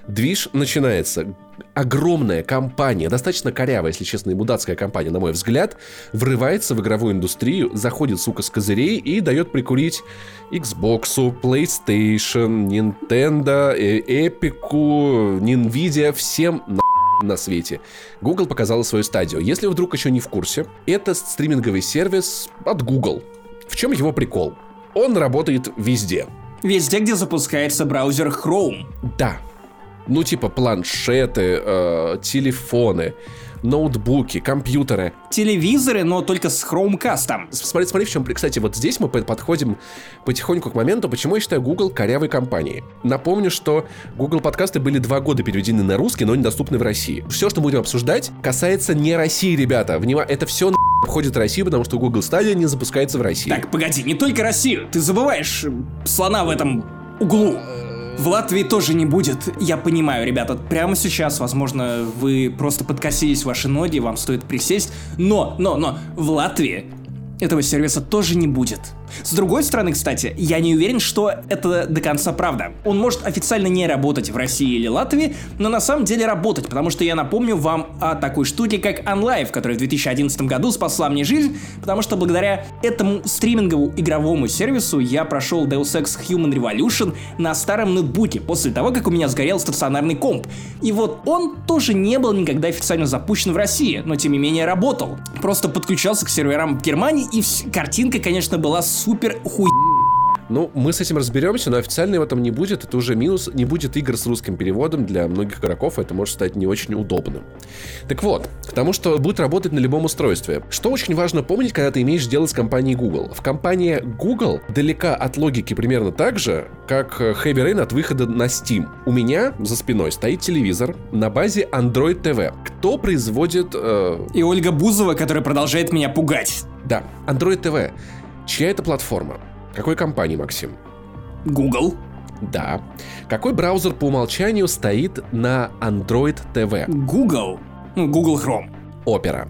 Движ начинается. Огромная компания, достаточно корявая, если честно, и мудацкая компания, на мой взгляд, врывается в игровую индустрию, заходит, сука, с козырей и дает прикурить Xbox, PlayStation, Nintendo, Epic, Nvidia, всем на на свете. Google показала свою стадию. Если вы вдруг еще не в курсе, это стриминговый сервис от Google. В чем его прикол? Он работает везде. Везде, где запускается браузер Chrome. Да. Ну, типа планшеты, э, телефоны, ноутбуки, компьютеры. Телевизоры, но только с Chromecast. Смотри, смотри, в чем... Кстати, вот здесь мы подходим потихоньку к моменту, почему я считаю Google корявой компанией. Напомню, что Google подкасты были два года переведены на русский, но недоступны в России. Все, что будем обсуждать, касается не России, ребята. Внимание, это все входит в Россию, потому что Google Stadia не запускается в России. Так, погоди, не только Россию. Ты забываешь слона в этом углу. В Латвии тоже не будет. Я понимаю, ребята, прямо сейчас, возможно, вы просто подкосились ваши ноги, вам стоит присесть. Но, но, но, в Латвии этого сервиса тоже не будет. С другой стороны, кстати, я не уверен, что это до конца правда. Он может официально не работать в России или Латвии, но на самом деле работать, потому что я напомню вам о такой штуке, как OnLive, которая в 2011 году спасла мне жизнь, потому что благодаря этому стриминговому игровому сервису я прошел Deus Ex Human Revolution на старом ноутбуке после того, как у меня сгорел стационарный комп. И вот он тоже не был никогда официально запущен в России, но тем не менее работал. Просто подключался к серверам в Германии, и картинка, конечно, была супер хуй ну, мы с этим разберемся, но официально в этом не будет. Это уже минус. Не будет игр с русским переводом для многих игроков. Это может стать не очень удобным. Так вот, к тому, что будет работать на любом устройстве. Что очень важно помнить, когда ты имеешь дело с компанией Google. В компании Google далека от логики примерно так же, как Heavy Rain от выхода на Steam. У меня за спиной стоит телевизор на базе Android TV. Кто производит... Э... И Ольга Бузова, которая продолжает меня пугать. Да, Android TV. Чья это платформа? Какой компании, Максим? Google. Да. Какой браузер по умолчанию стоит на Android TV? Google. Ну, Google Chrome. Opera.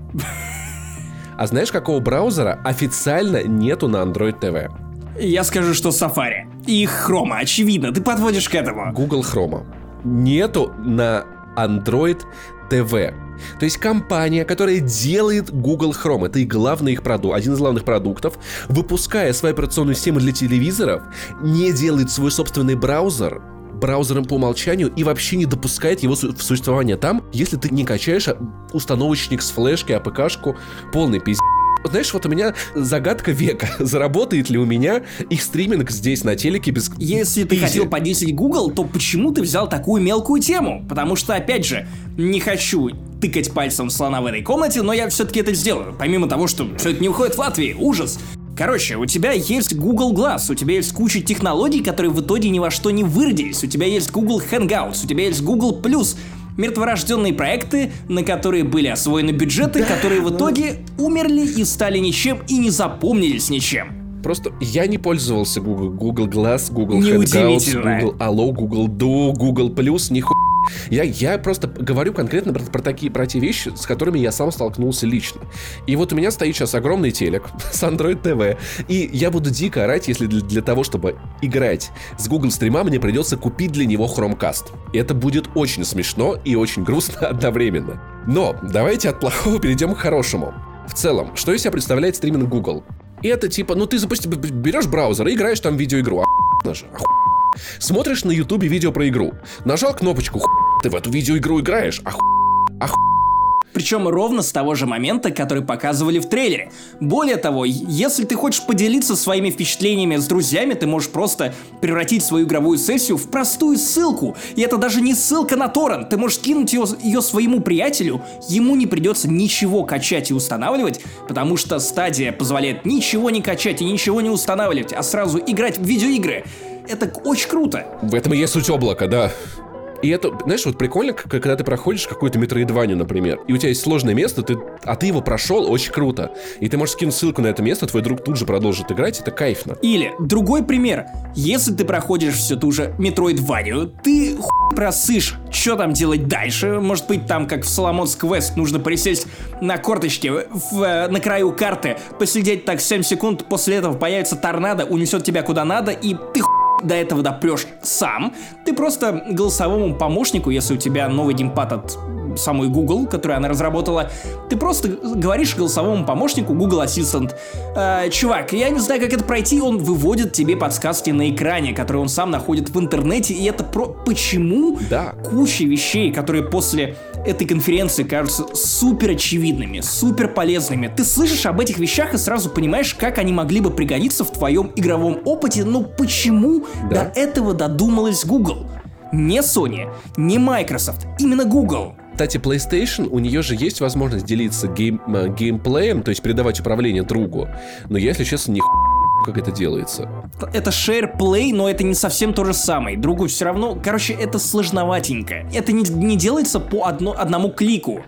А знаешь, какого браузера официально нету на Android TV? Я скажу, что Safari. И Chrome, очевидно, ты подводишь к этому. Google Chrome. Нету на Android TV. То есть компания, которая делает Google Chrome, это и главный их продукт, один из главных продуктов, выпуская свою операционную систему для телевизоров, не делает свой собственный браузер, браузером по умолчанию и вообще не допускает его в существование. Там, если ты не качаешь установочник с флешки, АПКшку, полный пиздец знаешь, вот у меня загадка века. Заработает ли у меня их стриминг здесь на телеке без... Если ты хотел подесить Google, то почему ты взял такую мелкую тему? Потому что, опять же, не хочу тыкать пальцем слона в этой комнате, но я все-таки это сделаю. Помимо того, что все это не уходит в Латвии. Ужас. Короче, у тебя есть Google Glass, у тебя есть куча технологий, которые в итоге ни во что не выродились, у тебя есть Google Hangouts, у тебя есть Google Plus, мертворожденные проекты, на которые были освоены бюджеты, да, которые в итоге умерли и стали ничем и не запомнились ничем. Просто я не пользовался Google, Google Glass, Google Hangouts, Google Allo, Google Duo, Google Plus, нихуя я, я просто говорю конкретно про, про такие про те вещи, с которыми я сам столкнулся лично. И вот у меня стоит сейчас огромный телек с Android TV, и я буду дико орать, если для, для того, чтобы играть с Google стрима, мне придется купить для него Chromecast. И это будет очень смешно и очень грустно одновременно. Но давайте от плохого перейдем к хорошему. В целом, что из себя представляет стриминг Google? Это типа, ну ты запусти, берешь браузер и играешь там видеоигру. Охуенно же, Смотришь на ютубе видео про игру. Нажал кнопочку, ты в эту видеоигру играешь, оху... оху... Причем ровно с того же момента, который показывали в трейлере. Более того, если ты хочешь поделиться своими впечатлениями с друзьями, ты можешь просто превратить свою игровую сессию в простую ссылку. И это даже не ссылка на торрент. Ты можешь кинуть ее, ее своему приятелю, ему не придется ничего качать и устанавливать, потому что стадия позволяет ничего не качать и ничего не устанавливать, а сразу играть в видеоигры. Это очень круто. В этом и есть суть облака, да. И это, знаешь, вот прикольно, когда ты проходишь какую-то метроидванию, например, и у тебя есть сложное место, ты, а ты его прошел, очень круто. И ты можешь скинуть ссылку на это место, твой друг тут же продолжит играть, это кайфно. Или, другой пример. Если ты проходишь все ту же метроидванию, ты хуй просышь, что там делать дальше. Может быть, там, как в Соломонс Квест, нужно присесть на корточке в, э, на краю карты, посидеть так 7 секунд, после этого появится торнадо, унесет тебя куда надо, и ты хуй до этого допрешь сам, ты просто голосовому помощнику, если у тебя новый геймпад от самой Google, которую она разработала, ты просто говоришь голосовому помощнику Google Assistant, э, чувак, я не знаю, как это пройти, он выводит тебе подсказки на экране, которые он сам находит в интернете, и это про... Почему да. куча вещей, которые после этой конференции кажутся супер очевидными, супер полезными. Ты слышишь об этих вещах и сразу понимаешь, как они могли бы пригодиться в твоем игровом опыте, но почему да. до этого додумалась Google? Не Sony, не Microsoft, именно Google. Кстати, PlayStation, у нее же есть возможность делиться гейм, э, геймплеем, то есть передавать управление другу. Но я, если честно, не как это делается. Это share play, но это не совсем то же самое. Другу все равно, короче, это сложноватенько. Это не, не делается по одно, одному клику.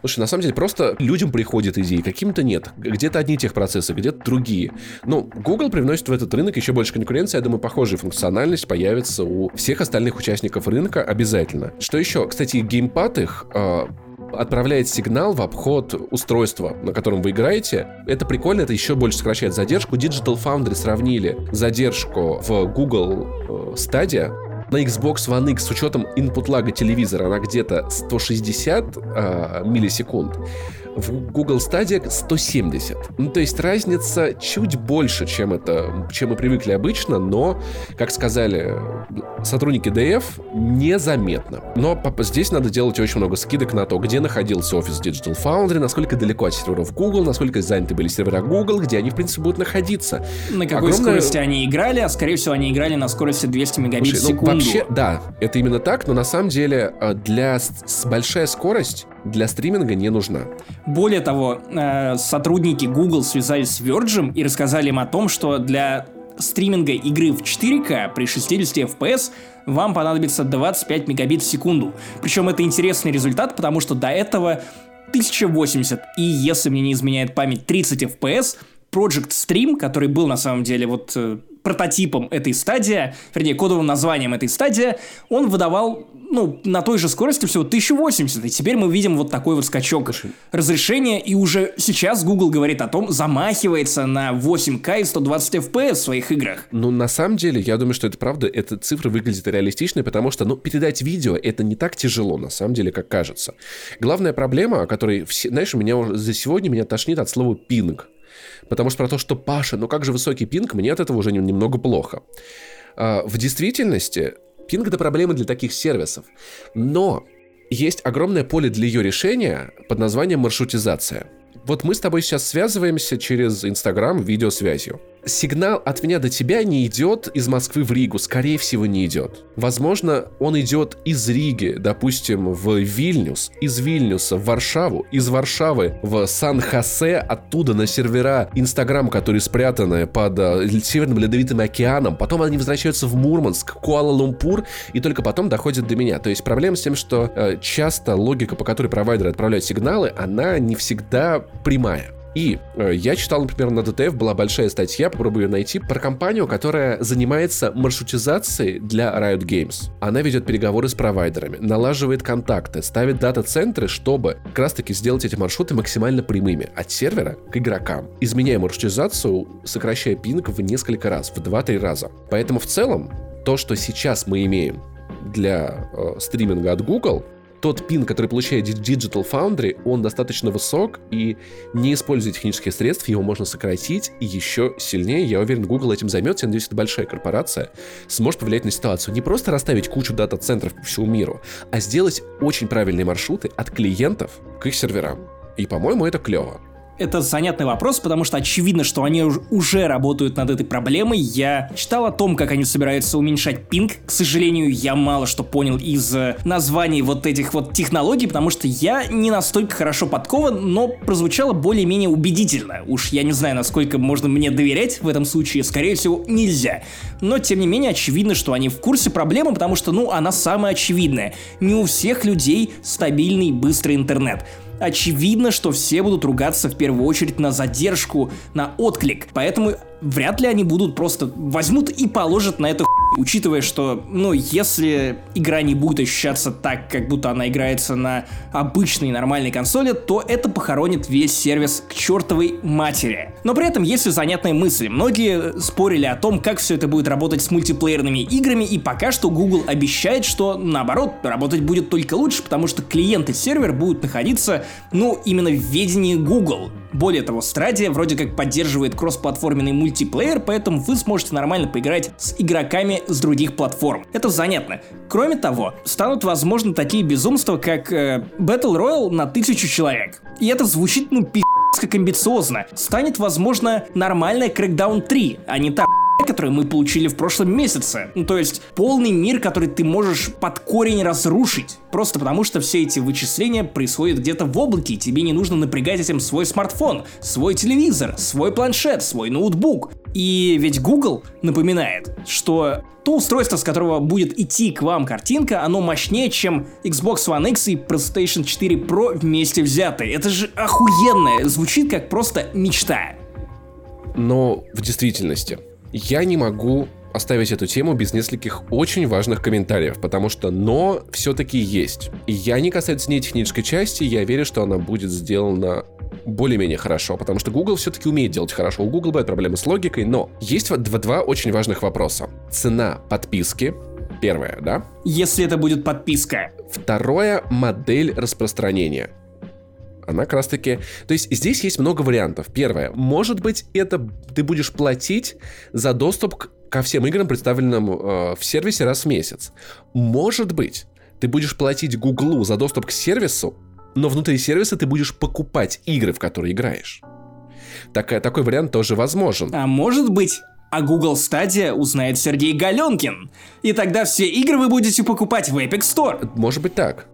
Слушай, на самом деле просто людям приходят идеи, каким-то нет. Где-то одни техпроцессы, где-то другие. Ну, Google привносит в этот рынок еще больше конкуренции. Я думаю, похожая функциональность появится у всех остальных участников рынка обязательно. Что еще? Кстати, геймпад их э, отправляет сигнал в обход устройства, на котором вы играете. Это прикольно, это еще больше сокращает задержку. Digital Foundry сравнили задержку в Google э, Stadia на Xbox One X с учетом input лага телевизора она где-то 160 э, миллисекунд в Google Stadia 170. Ну, то есть разница чуть больше, чем это, чем мы привыкли обычно, но, как сказали сотрудники DF, незаметно. Но здесь надо делать очень много скидок на то, где находился офис Digital Foundry, насколько далеко от серверов Google, насколько заняты были сервера Google, где они, в принципе, будут находиться. На какой Огромное... скорости они играли, а скорее всего они играли на скорости 200 мегабит Слушай, в секунду. Ну, вообще, да, это именно так, но на самом деле э, для с большая скорость для стриминга не нужна. Более того, э, сотрудники Google связались с Virgin и рассказали им о том, что для стриминга игры в 4К при 60 FPS вам понадобится 25 мегабит в секунду. Причем это интересный результат, потому что до этого 1080 и, если мне не изменяет память, 30 FPS, Project Stream, который был на самом деле вот э, прототипом этой стадии, вернее, кодовым названием этой стадии, он выдавал, ну, на той же скорости всего 1080, и теперь мы видим вот такой вот скачок разрешения, и уже сейчас Google говорит о том, замахивается на 8К и 120 FPS в своих играх. Ну, на самом деле, я думаю, что это правда, эта цифра выглядит реалистичной, потому что, ну, передать видео это не так тяжело, на самом деле, как кажется. Главная проблема, о которой, все, знаешь, меня за сегодня меня тошнит от слова пинг. Потому что про то, что Паша, ну как же высокий пинг, мне от этого уже немного плохо. А, в действительности, пинг это проблема для таких сервисов. Но есть огромное поле для ее решения под названием маршрутизация. Вот мы с тобой сейчас связываемся через Инстаграм видеосвязью сигнал от меня до тебя не идет из Москвы в Ригу, скорее всего не идет. Возможно, он идет из Риги, допустим, в Вильнюс, из Вильнюса в Варшаву, из Варшавы в Сан-Хосе, оттуда на сервера Инстаграм, которые спрятаны под э, Северным Ледовитым океаном, потом они возвращаются в Мурманск, Куала-Лумпур, и только потом доходят до меня. То есть проблема с тем, что э, часто логика, по которой провайдеры отправляют сигналы, она не всегда прямая. И э, я читал, например, на DTF была большая статья, попробую ее найти, про компанию, которая занимается маршрутизацией для Riot Games. Она ведет переговоры с провайдерами, налаживает контакты, ставит дата-центры, чтобы как раз-таки сделать эти маршруты максимально прямыми от сервера к игрокам, изменяя маршрутизацию, сокращая пинг в несколько раз, в 2-3 раза. Поэтому в целом, то, что сейчас мы имеем для э, стриминга от Google, тот пин, который получает Digital Foundry, он достаточно высок, и не используя технических средств, его можно сократить еще сильнее. Я уверен, Google этим займется. Я надеюсь, это большая корпорация сможет повлиять на ситуацию. Не просто расставить кучу дата-центров по всему миру, а сделать очень правильные маршруты от клиентов к их серверам. И, по-моему, это клево это занятный вопрос, потому что очевидно, что они уже работают над этой проблемой. Я читал о том, как они собираются уменьшать пинг. К сожалению, я мало что понял из э, названий вот этих вот технологий, потому что я не настолько хорошо подкован, но прозвучало более-менее убедительно. Уж я не знаю, насколько можно мне доверять в этом случае, скорее всего, нельзя. Но, тем не менее, очевидно, что они в курсе проблемы, потому что, ну, она самая очевидная. Не у всех людей стабильный быстрый интернет очевидно, что все будут ругаться в первую очередь на задержку, на отклик. Поэтому вряд ли они будут просто возьмут и положат на это учитывая, что, ну, если игра не будет ощущаться так, как будто она играется на обычной нормальной консоли, то это похоронит весь сервис к чертовой матери. Но при этом есть и занятные мысли. Многие спорили о том, как все это будет работать с мультиплеерными играми, и пока что Google обещает, что, наоборот, работать будет только лучше, потому что клиент и сервер будут находиться, ну, именно в ведении Google. Более того, Stadia вроде как поддерживает кроссплатформенный мультиплеер, поэтому вы сможете нормально поиграть с игроками с других платформ. Это занятно. Кроме того, станут возможны такие безумства, как э, Battle Royale на тысячу человек. И это звучит, ну, пи*** как амбициозно. Станет, возможно, нормальная Crackdown 3, а не та которые мы получили в прошлом месяце. Ну, то есть полный мир, который ты можешь под корень разрушить. Просто потому, что все эти вычисления происходят где-то в облаке, и тебе не нужно напрягать этим свой смартфон, свой телевизор, свой планшет, свой ноутбук. И ведь Google напоминает, что то устройство, с которого будет идти к вам картинка, оно мощнее, чем Xbox One X и PlayStation 4 Pro вместе взятые. Это же охуенно, звучит как просто мечта. Но в действительности, я не могу оставить эту тему без нескольких очень важных комментариев, потому что «но» все-таки есть. И я не касается не технической части, я верю, что она будет сделана более-менее хорошо, потому что Google все-таки умеет делать хорошо. У Google бывают проблемы с логикой, но есть два, два очень важных вопроса. Цена подписки, первое, да? Если это будет подписка. Второе, модель распространения она как раз таки... То есть здесь есть много вариантов. Первое, может быть, это ты будешь платить за доступ к, ко всем играм, представленным э, в сервисе раз в месяц. Может быть, ты будешь платить Гуглу за доступ к сервису, но внутри сервиса ты будешь покупать игры, в которые играешь. Так, такой вариант тоже возможен. А может быть, а Google Stadia узнает Сергей Галенкин. И тогда все игры вы будете покупать в Epic Store. Может быть так.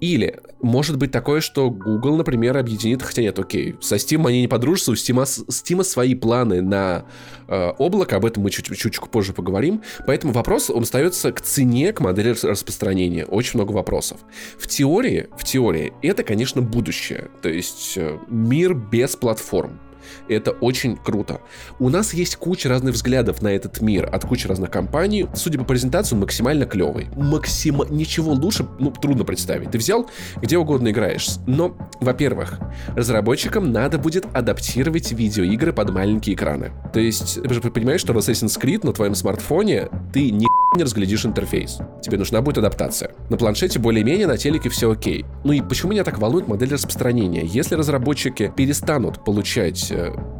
Или может быть такое, что Google, например, объединит, хотя нет, окей, со Steam они не подружатся, у Steam, свои планы на э, облако, об этом мы чуть, чуть позже поговорим, поэтому вопрос, он остается к цене, к модели распространения, очень много вопросов. В теории, в теории, это, конечно, будущее, то есть э, мир без платформ, это очень круто. У нас есть куча разных взглядов на этот мир от кучи разных компаний. Судя по презентации, он максимально клевый. Максим... Ничего лучше, ну, трудно представить. Ты взял, где угодно играешь. Но, во-первых, разработчикам надо будет адаптировать видеоигры под маленькие экраны. То есть, ты же понимаешь, что в Assassin's Creed на твоем смартфоне ты ни не разглядишь интерфейс. Тебе нужна будет адаптация. На планшете более-менее, на телеке все окей. Ну и почему меня так волнует модель распространения? Если разработчики перестанут получать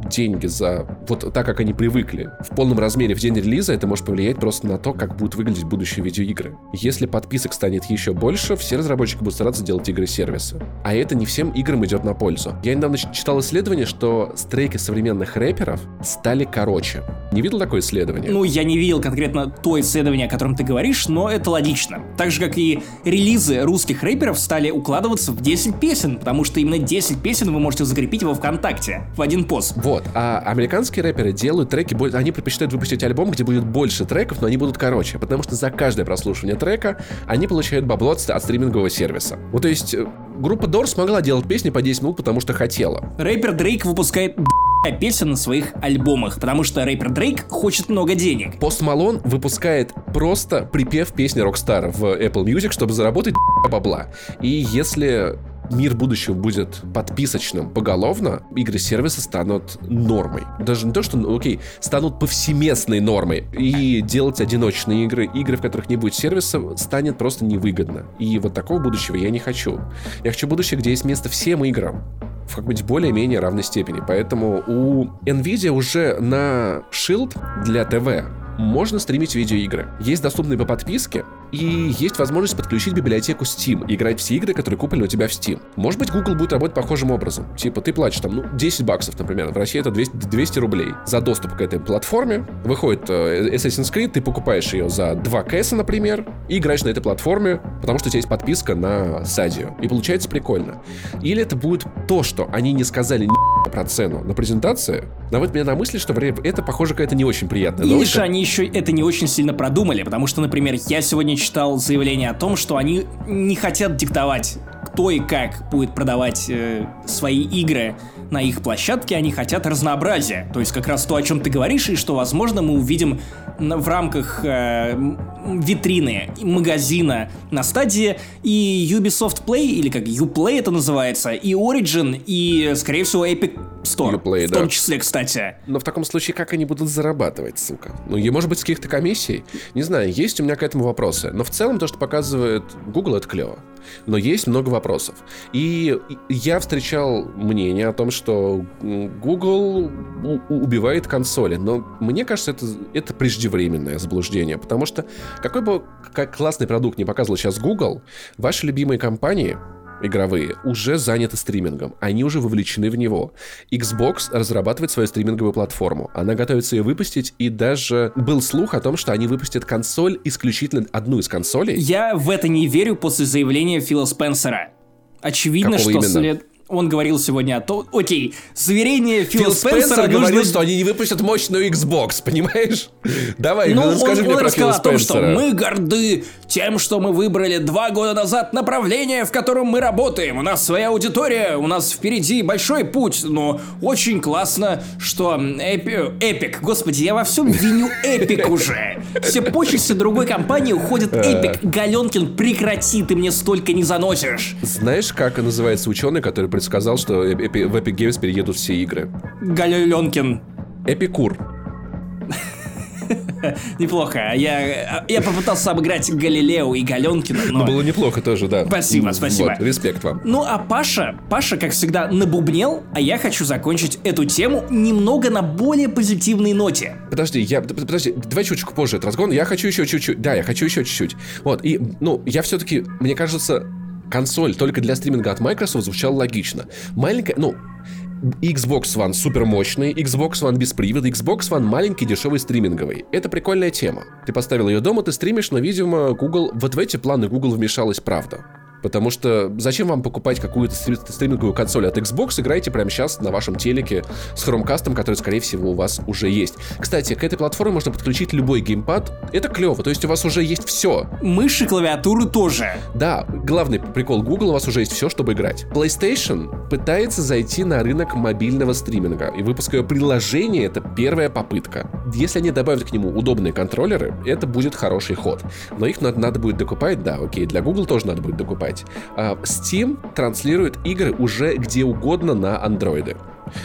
деньги за вот так, как они привыкли, в полном размере в день релиза, это может повлиять просто на то, как будут выглядеть будущие видеоигры. Если подписок станет еще больше, все разработчики будут стараться делать игры-сервисы. А это не всем играм идет на пользу. Я недавно читал исследование, что стреки современных рэперов стали короче. Не видел такое исследование? Ну, я не видел конкретно то исследование, о котором ты говоришь, но это логично. Так же, как и релизы русских рэперов стали укладываться в 10 песен, потому что именно 10 песен вы можете закрепить во ВКонтакте в один пост. Вот, а американские рэперы делают треки, они предпочитают выпустить альбом, где будет больше треков, но они будут короче, потому что за каждое прослушивание трека они получают бабло от, от стримингового сервиса. Вот, то есть, э, группа Дор смогла делать песни по 10 минут, потому что хотела. Рэпер Дрейк выпускает песен на своих альбомах, потому что рэпер Дрейк хочет много денег. Пост Малон выпускает просто припев песни Rockstar в Apple Music, чтобы заработать бабла. И если мир будущего будет подписочным поголовно, игры-сервисы станут нормой. Даже не то, что, ну, окей, станут повсеместной нормой. И делать одиночные игры, игры, в которых не будет сервиса, станет просто невыгодно. И вот такого будущего я не хочу. Я хочу будущее, где есть место всем играм в какой-нибудь более-менее равной степени. Поэтому у Nvidia уже на Shield для ТВ можно стримить видеоигры. Есть доступные по подписке, и есть возможность подключить библиотеку Steam и играть все игры, которые куплены у тебя в Steam. Может быть, Google будет работать похожим образом. Типа, ты платишь там, ну, 10 баксов, например, в России это 200, 200 рублей за доступ к этой платформе. Выходит э, Assassin's Creed, ты покупаешь ее за 2 кэса, например, и играешь на этой платформе, потому что у тебя есть подписка на Садию. И получается прикольно. Или это будет то, что они не сказали ни про цену на презентации, наводит меня на мысли, что это, похоже, какая-то не очень приятная новость. Или же они еще это не очень сильно продумали, потому что, например, я сегодня читал заявление о том, что они не хотят диктовать, кто и как будет продавать э, свои игры на их площадке, они хотят разнообразия. То есть как раз то, о чем ты говоришь, и что, возможно, мы увидим в рамках э, витрины магазина на стадии и Ubisoft Play, или как Uplay это называется, и Origin, и, скорее всего, Epic Store. Uplay, в том числе, кстати. Но в таком случае, как они будут зарабатывать, сука? Ну, и, может быть, с каких-то комиссий? Не знаю, есть у меня к этому вопросы. Но в целом то, что показывает Google, это клево. Но есть много вопросов. И я встречал мнение о том, что Google убивает консоли. Но мне кажется, это, это преждевременное заблуждение. Потому что какой бы как классный продукт не показывал сейчас Google, ваши любимые компании игровые уже заняты стримингом. Они уже вовлечены в него. Xbox разрабатывает свою стриминговую платформу. Она готовится ее выпустить, и даже был слух о том, что они выпустят консоль, исключительно одну из консолей. Я в это не верю после заявления Фила Спенсера. Очевидно, Какого что именно? след он говорил сегодня о том... Окей, заверение Фила Фил Спенсера Спенсер нужно... говорил, что они не выпустят мощную Xbox, понимаешь? Давай, ну, скажи он, мне он про Фила Спенсера. о том, что мы горды тем, что мы выбрали два года назад направление, в котором мы работаем. У нас своя аудитория, у нас впереди большой путь, но очень классно, что Эпи... Эпик, господи, я во всем виню Эпик уже. Все почести другой компании уходят Эпик. Галенкин, прекрати, ты мне столько не заносишь. Знаешь, как называется ученый, который предсказал, что в Epic Games переедут все игры. Галенкин. Эпикур. Неплохо. Я, я попытался обыграть Галилео и Галенкина, но... Ну, было неплохо тоже, да. Спасибо, спасибо. Вот, респект вам. Ну, а Паша, Паша, как всегда, набубнел, а я хочу закончить эту тему немного на более позитивной ноте. Подожди, я, подожди, давай чуть-чуть позже этот разгон. Я хочу еще чуть-чуть. Да, я хочу еще чуть-чуть. Вот, и, ну, я все-таки, мне кажется, консоль только для стриминга от Microsoft звучало логично. Маленькая, ну, Xbox One супер мощный, Xbox One без привода, Xbox One маленький, дешевый, стриминговый. Это прикольная тема. Ты поставил ее дома, ты стримишь, но, видимо, Google... Вот в эти планы Google вмешалась правда. Потому что зачем вам покупать какую-то стриминговую консоль от Xbox? Играйте прямо сейчас на вашем телеке с Chromecast, который, скорее всего, у вас уже есть. Кстати, к этой платформе можно подключить любой геймпад. Это клево, то есть у вас уже есть все. Мышь и клавиатуры тоже. Да, главный прикол Google, у вас уже есть все, чтобы играть. PlayStation пытается зайти на рынок мобильного стриминга, и выпуская приложение, это первая попытка. Если они добавят к нему удобные контроллеры, это будет хороший ход. Но их надо, надо будет докупать, да, окей, для Google тоже надо будет докупать. А Steam транслирует игры уже где угодно на андроиды.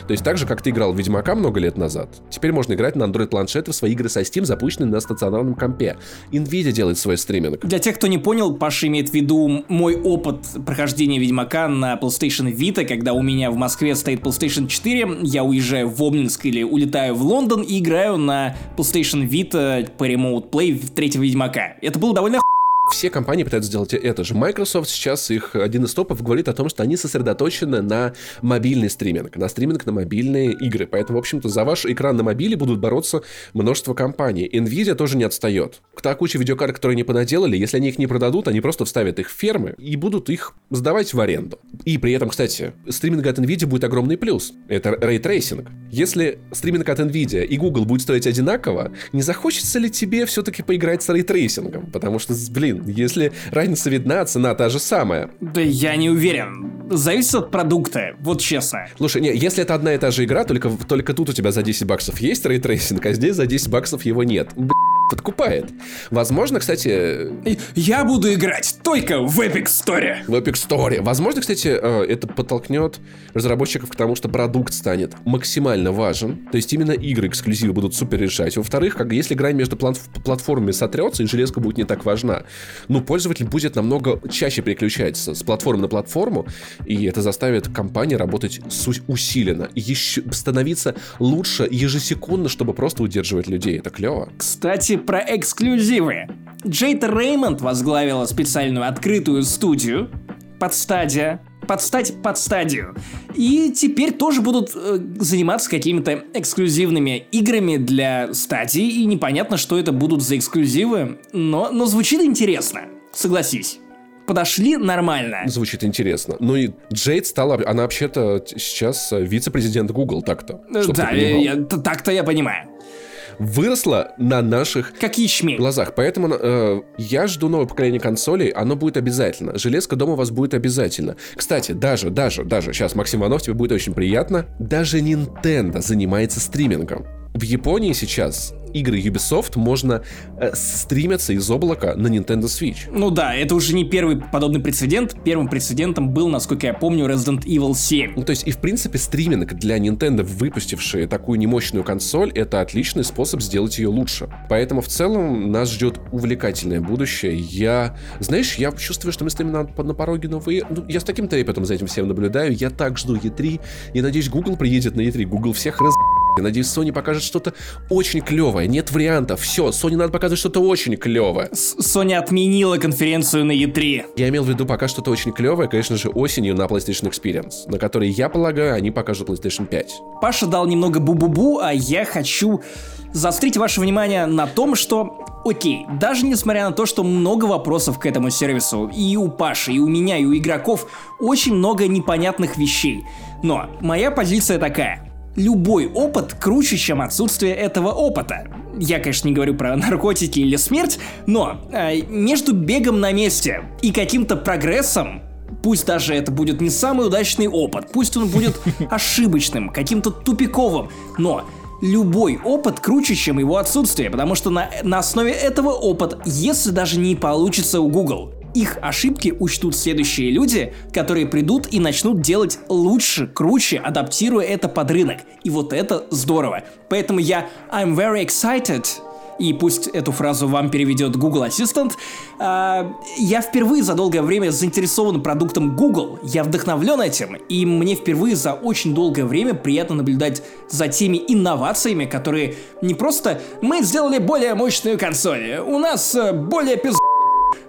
То есть так же, как ты играл в Ведьмака много лет назад, теперь можно играть на Android-планшеты в свои игры со Steam, запущенные на стационарном компе. Nvidia делает свой стриминг. Для тех, кто не понял, Паша имеет в виду мой опыт прохождения Ведьмака на PlayStation Vita, когда у меня в Москве стоит PlayStation 4, я уезжаю в Обнинск или улетаю в Лондон и играю на PlayStation Vita по Remote Play в третьего Ведьмака. Это было довольно все компании пытаются сделать это же. Microsoft сейчас, их один из топов говорит о том, что они сосредоточены на мобильный стриминг, на стриминг на мобильные игры. Поэтому, в общем-то, за ваш экран на мобиле будут бороться множество компаний. Nvidia тоже не отстает. Та куча видеокарт, которые они понаделали, если они их не продадут, они просто вставят их в фермы и будут их сдавать в аренду. И при этом, кстати, стриминг от Nvidia будет огромный плюс. Это ray tracing. Если стриминг от Nvidia и Google будет стоить одинаково, не захочется ли тебе все-таки поиграть с ray tracing ом? Потому что, блин, если разница видна, цена та же самая. Да я не уверен. Зависит от продукта, вот честно. Слушай, не, если это одна и та же игра, только, только тут у тебя за 10 баксов есть ray tracing, а здесь за 10 баксов его нет. Блин подкупает. Возможно, кстати... Я буду играть только в Epic Store. В Epic Store. Возможно, кстати, э, это подтолкнет разработчиков к тому, что продукт станет максимально важен. То есть именно игры эксклюзивы будут супер решать. Во-вторых, как если грань между платформами сотрется, и железка будет не так важна, ну, пользователь будет намного чаще переключаться с платформы на платформу, и это заставит компании работать усиленно. И еще становиться лучше ежесекундно, чтобы просто удерживать людей. Это клево. Кстати, про эксклюзивы. Джейд Реймонд возглавила специальную открытую студию под стадия, подстать под стадию. И теперь тоже будут э, заниматься какими-то эксклюзивными играми для стадии, и непонятно, что это будут за эксклюзивы, но, но звучит интересно, согласись подошли нормально. Звучит интересно. Ну и Джейд стала, она вообще-то сейчас вице-президент Google, так-то. Да, я, так-то я понимаю выросла на наших как ячмень. глазах. Поэтому э, я жду новое поколение консолей, оно будет обязательно. Железка дома у вас будет обязательно. Кстати, даже, даже, даже, сейчас, Максим Иванов, тебе будет очень приятно, даже Nintendo занимается стримингом. В Японии сейчас игры Ubisoft можно э, стримиться из облака на Nintendo Switch. Ну да, это уже не первый подобный прецедент. Первым прецедентом был, насколько я помню, Resident Evil 7. Ну то есть и в принципе стриминг для Nintendo, выпустившие такую немощную консоль, это отличный способ сделать ее лучше. Поэтому в целом нас ждет увлекательное будущее. Я, знаешь, я чувствую, что мы стоим на, на пороге новые... Ну, я с таким трепетом за этим всем наблюдаю. Я так жду E3. И надеюсь, Google приедет на E3. Google всех раз я надеюсь, Sony покажет что-то очень клевое. Нет вариантов. Все, Sony надо показывать что-то очень клевое. Sony отменила конференцию на E3. Я имел в виду пока что-то очень клевое, конечно же, осенью на PlayStation Experience, на который, я полагаю, они покажут PlayStation 5. Паша дал немного бу-бу-бу, а я хочу заострить ваше внимание на том, что Окей, даже несмотря на то, что много вопросов к этому сервису, и у Паши, и у меня, и у игроков, очень много непонятных вещей. Но моя позиция такая любой опыт круче, чем отсутствие этого опыта. Я, конечно, не говорю про наркотики или смерть, но э, между бегом на месте и каким-то прогрессом Пусть даже это будет не самый удачный опыт, пусть он будет ошибочным, каким-то тупиковым, но любой опыт круче, чем его отсутствие, потому что на, на основе этого опыта, если даже не получится у Google, их ошибки учтут следующие люди, которые придут и начнут делать лучше, круче, адаптируя это под рынок. И вот это здорово. Поэтому я I'm very excited и пусть эту фразу вам переведет Google Assistant, э, я впервые за долгое время заинтересован продуктом Google, я вдохновлен этим, и мне впервые за очень долгое время приятно наблюдать за теми инновациями, которые не просто «мы сделали более мощную консоль», «у нас э, более пиз Э,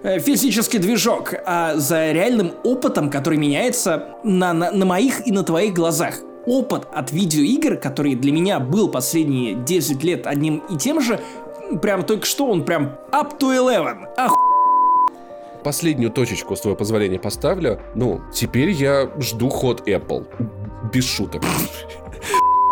физический движок, а за реальным опытом, который меняется на, на, на моих и на твоих глазах. Опыт от видеоигр, который для меня был последние 10 лет одним и тем же, прям только что он прям up to 11. Ах... последнюю точечку, с твоего позволения, поставлю. Ну, теперь я жду ход Apple. Без шуток.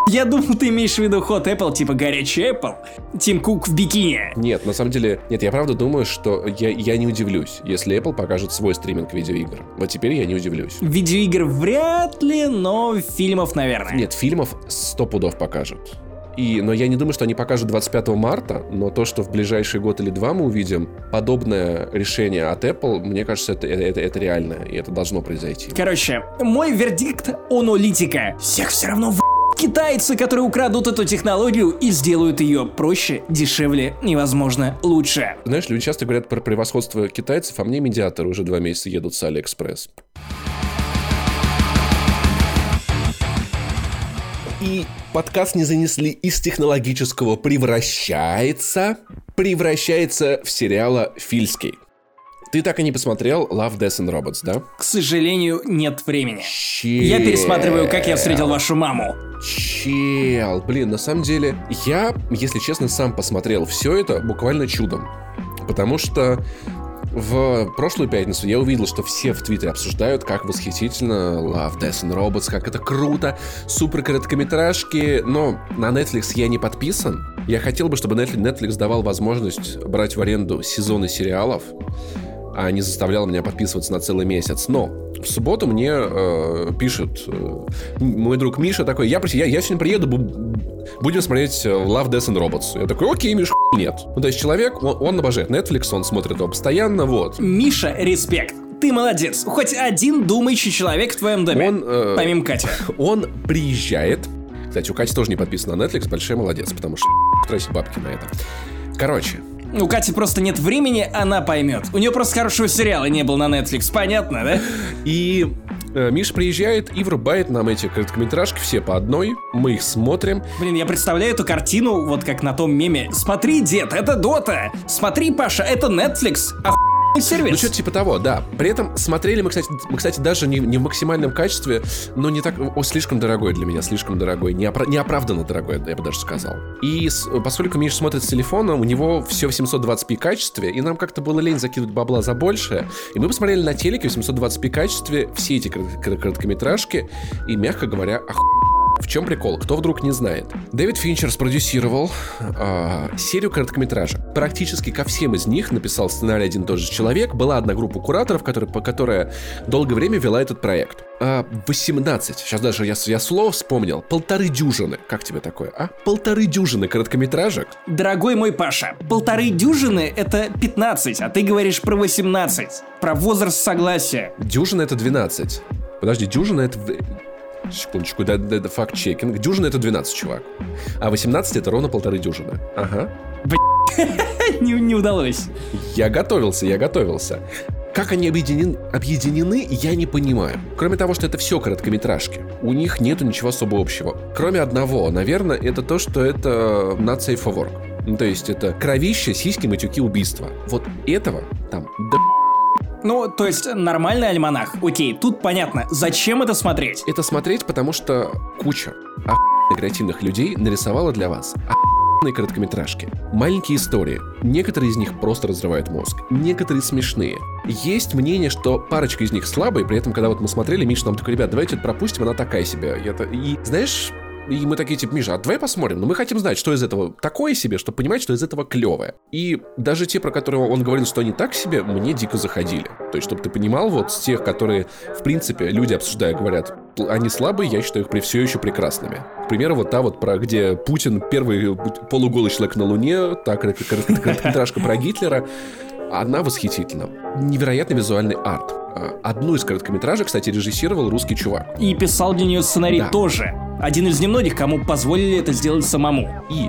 Я думал, ты имеешь в виду ход Apple, типа горячий Apple. Тим Кук в бикини. Нет, на самом деле, нет, я правда думаю, что я, я не удивлюсь, если Apple покажет свой стриминг видеоигр. Вот теперь я не удивлюсь. Видеоигр вряд ли, но фильмов, наверное. Нет, фильмов сто пудов покажут. И, но я не думаю, что они покажут 25 марта, но то, что в ближайший год или два мы увидим подобное решение от Apple, мне кажется, это, это, это реально, и это должно произойти. Короче, мой вердикт онолитика. Всех все равно в китайцы, которые украдут эту технологию и сделают ее проще, дешевле и, возможно, лучше. Знаешь, люди часто говорят про превосходство китайцев, а мне медиаторы уже два месяца едут с Алиэкспресс. И подкаст не занесли из технологического превращается, превращается в сериала «Фильский». Ты так и не посмотрел Love, Death and Robots, да? К сожалению, нет времени. Чел. Я пересматриваю, как я встретил вашу маму. Чел, блин, на самом деле, я, если честно, сам посмотрел все это буквально чудом. Потому что в прошлую пятницу я увидел, что все в Твиттере обсуждают, как восхитительно Love, Death and Robots, как это круто, супер короткометражки, но на Netflix я не подписан. Я хотел бы, чтобы Netflix давал возможность брать в аренду сезоны сериалов, а не заставлял меня подписываться на целый месяц. Но в субботу мне э, пишет э, мой друг Миша такой, я, я, я сегодня приеду, будем смотреть э, Love, Death and Robots. Я такой, окей, Миша, нет. Ну, то есть человек, он, он обожает Netflix, он смотрит его постоянно, вот. Миша, респект. Ты молодец. Хоть один думающий человек в твоем доме. Он, э, помимо Кати. Он приезжает. Кстати, у Кати тоже не подписана на Netflix, большой молодец, потому что тратить бабки на это. Короче, у Кати просто нет времени, она поймет. У нее просто хорошего сериала не было на Netflix, понятно, да? И э, Миша приезжает и врубает нам эти короткометражки все по одной. Мы их смотрим. Блин, я представляю эту картину вот как на том меме. Смотри, дед, это Дота. Смотри, Паша, это Netflix. Оху сервис. Ну, что-то типа того, да. При этом смотрели мы, кстати, мы, кстати даже не, не в максимальном качестве, но не так... О, слишком дорогой для меня, слишком дорогой. Неопра- неоправданно дорогой, я бы даже сказал. И с, поскольку Миша смотрит с телефона, у него все в 720p качестве, и нам как-то было лень закидывать бабла за большее. И мы посмотрели на телеке в 720p качестве все эти короткометражки, и, мягко говоря, оху в чем прикол? Кто вдруг не знает? Дэвид Финчер спродюсировал э, серию короткометражек. Практически ко всем из них написал сценарий один и тот же человек. Была одна группа кураторов, которая, которая долгое время вела этот проект. А, 18, сейчас даже я, я слово вспомнил, полторы дюжины. Как тебе такое, а? Полторы дюжины короткометражек. Дорогой мой Паша, полторы дюжины это 15, а ты говоришь про 18. Про возраст согласия. Дюжина это 12. Подожди, дюжина это... Секундочку, да, да, да факт-чекинг. Дюжина это 12 чувак. А 18 это ровно полторы дюжины. Ага. не, не удалось. Я готовился, я готовился. Как они объединены, объединены, я не понимаю. Кроме того, что это все короткометражки. У них нету ничего особо общего. Кроме одного, наверное, это то, что это not safe for work. Ну, то есть это кровище, сиськи, матюки, убийства. Вот этого там до ну, то есть нормальный альманах. Окей, тут понятно. Зачем это смотреть? Это смотреть, потому что куча креативных людей нарисовала для вас охуенные короткометражки. Маленькие истории. Некоторые из них просто разрывают мозг. Некоторые смешные. Есть мнение, что парочка из них слабые, при этом, когда вот мы смотрели, Миша нам такой, ребят, давайте это пропустим, она такая себе. Это... И знаешь, и мы такие, типа, Миша, а давай посмотрим. Но мы хотим знать, что из этого такое себе, чтобы понимать, что из этого клевое. И даже те, про которые он говорил, что они так себе, мне дико заходили. То есть, чтобы ты понимал, вот с тех, которые, в принципе, люди обсуждая, говорят, они слабые, я считаю их при все еще прекрасными. К примеру, вот та вот про где Путин первый полуголый человек на Луне, так короткометражка про Гитлера. Она восхитительна. Невероятный визуальный арт. А, одну из короткометражек, кстати, режиссировал русский чувак. И писал для нее сценарий да. тоже. Один из немногих, кому позволили это сделать самому. И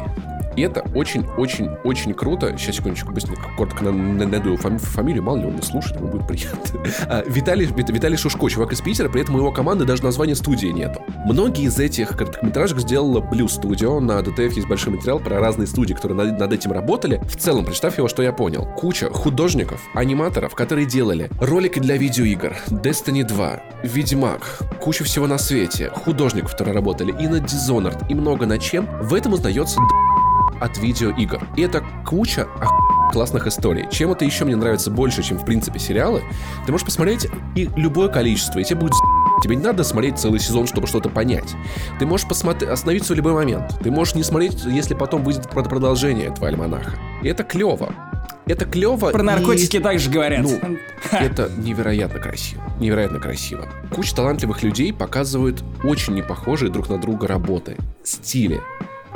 и это очень-очень-очень круто. Сейчас, секундочку, быстренько, коротко найду фами- фамилию, мало ли он не слушает, ему будет приятно. А, Виталий, Виталий Шушко, чувак из Питера, при этом у его команды даже названия студии нету. Многие из этих короткометражек сделала Blue Studio. На DTF есть большой материал про разные студии, которые над, над этим работали. В целом, представь его, что я понял. Куча художников, аниматоров, которые делали ролики для видеоигр, Destiny 2, Ведьмак, куча всего на свете, художников, которые работали и над Dishonored, и много над чем. В этом узнается от видеоигр. И это куча ох... классных историй. Чем это еще мне нравится больше, чем в принципе сериалы, ты можешь посмотреть и любое количество, и тебе будет Тебе не надо смотреть целый сезон, чтобы что-то понять. Ты можешь посмотреть, остановиться в любой момент. Ты можешь не смотреть, если потом выйдет продолжение этого альманаха. И это клево. Это клево. Про наркотики и... также говорят. Ну, это невероятно красиво. Невероятно красиво. Куча талантливых людей показывают очень непохожие друг на друга работы, стили,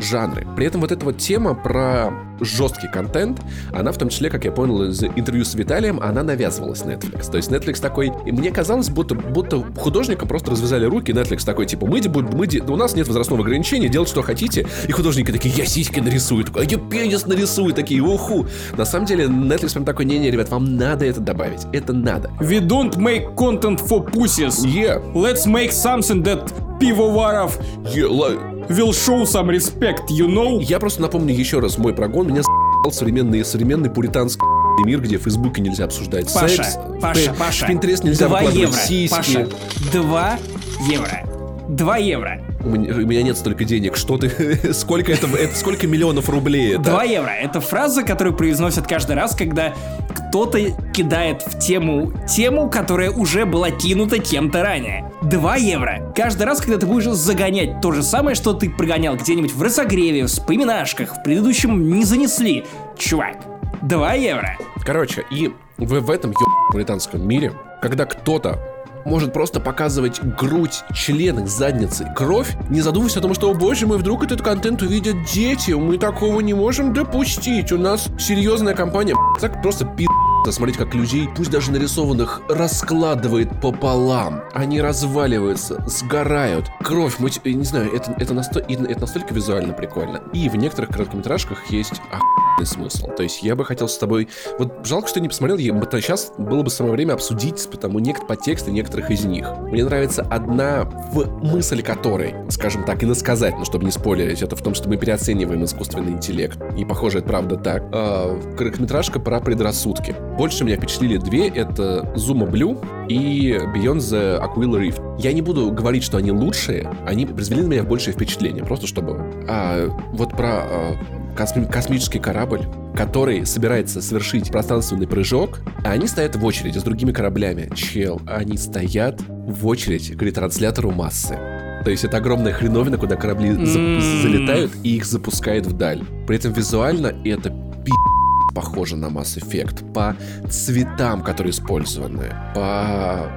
жанры. При этом вот эта вот тема про жесткий контент, она в том числе, как я понял из интервью с Виталием, она навязывалась Netflix. То есть Netflix такой, и мне казалось, будто, будто художникам просто развязали руки, Netflix такой, типа, мы, мы, у нас нет возрастного ограничения, делать что хотите, и художники такие, я сиськи нарисую, такой, а я пенис нарисую, такие, уху. На самом деле Netflix прям такой, не-не, ребят, вам надо это добавить, это надо. We don't make content for pussies. Yeah. Let's make something that пивоваров yeah, like will show some respect, you know? Я просто напомню еще раз мой прогон. Меня современный, современный пуританский мир, где в Фейсбуке нельзя обсуждать Паша, секс. Паша, Паша. В Pinterest нельзя 2 выкладывать евро, сиськи. Паша, 2 евро. 2 евро. У меня, у меня нет столько денег. Что ты... сколько это, это... Сколько миллионов рублей это? 2 евро. Это фраза, которую произносят каждый раз, когда кто-то кидает в тему тему, которая уже была кинута кем-то ранее. 2 евро. Каждый раз, когда ты будешь загонять то же самое, что ты прогонял где-нибудь в разогреве, в вспоминашках, в предыдущем не занесли. Чувак, 2 евро. Короче, и в, в этом ё... британском мире, когда кто-то может просто показывать грудь, члены, задницы, кровь, не задумываясь о том, что, о боже мой, вдруг этот контент увидят дети, мы такого не можем допустить, у нас серьезная компания, так просто пи*** смотреть, как людей, пусть даже нарисованных, раскладывает пополам. Они разваливаются, сгорают. Кровь, мы, не знаю, это, это, насто... это настолько визуально прикольно. И в некоторых короткометражках есть охуенный смысл. То есть я бы хотел с тобой... Вот жалко, что не посмотрел, я... бы сейчас было бы самое время обсудить, потому некоторые подтексты некоторых из них. Мне нравится одна в мысль которой, скажем так, и насказать, но чтобы не спойлерить, это в том, что мы переоцениваем искусственный интеллект. И похоже, это правда так. А, короткометражка про предрассудки. Больше меня впечатлили две. Это Zuma Blue и Beyond the Aquila Rift. Я не буду говорить, что они лучшие. Они произвели на меня большее впечатление. Просто чтобы... А, вот про а, косми- космический корабль, который собирается совершить пространственный прыжок, а они стоят в очереди с другими кораблями. Чел, они стоят в очередь к ретранслятору массы. То есть это огромная хреновина, куда корабли за- залетают и их запускает вдаль. При этом визуально это пи похоже на Mass Effect. По цветам, которые использованы. По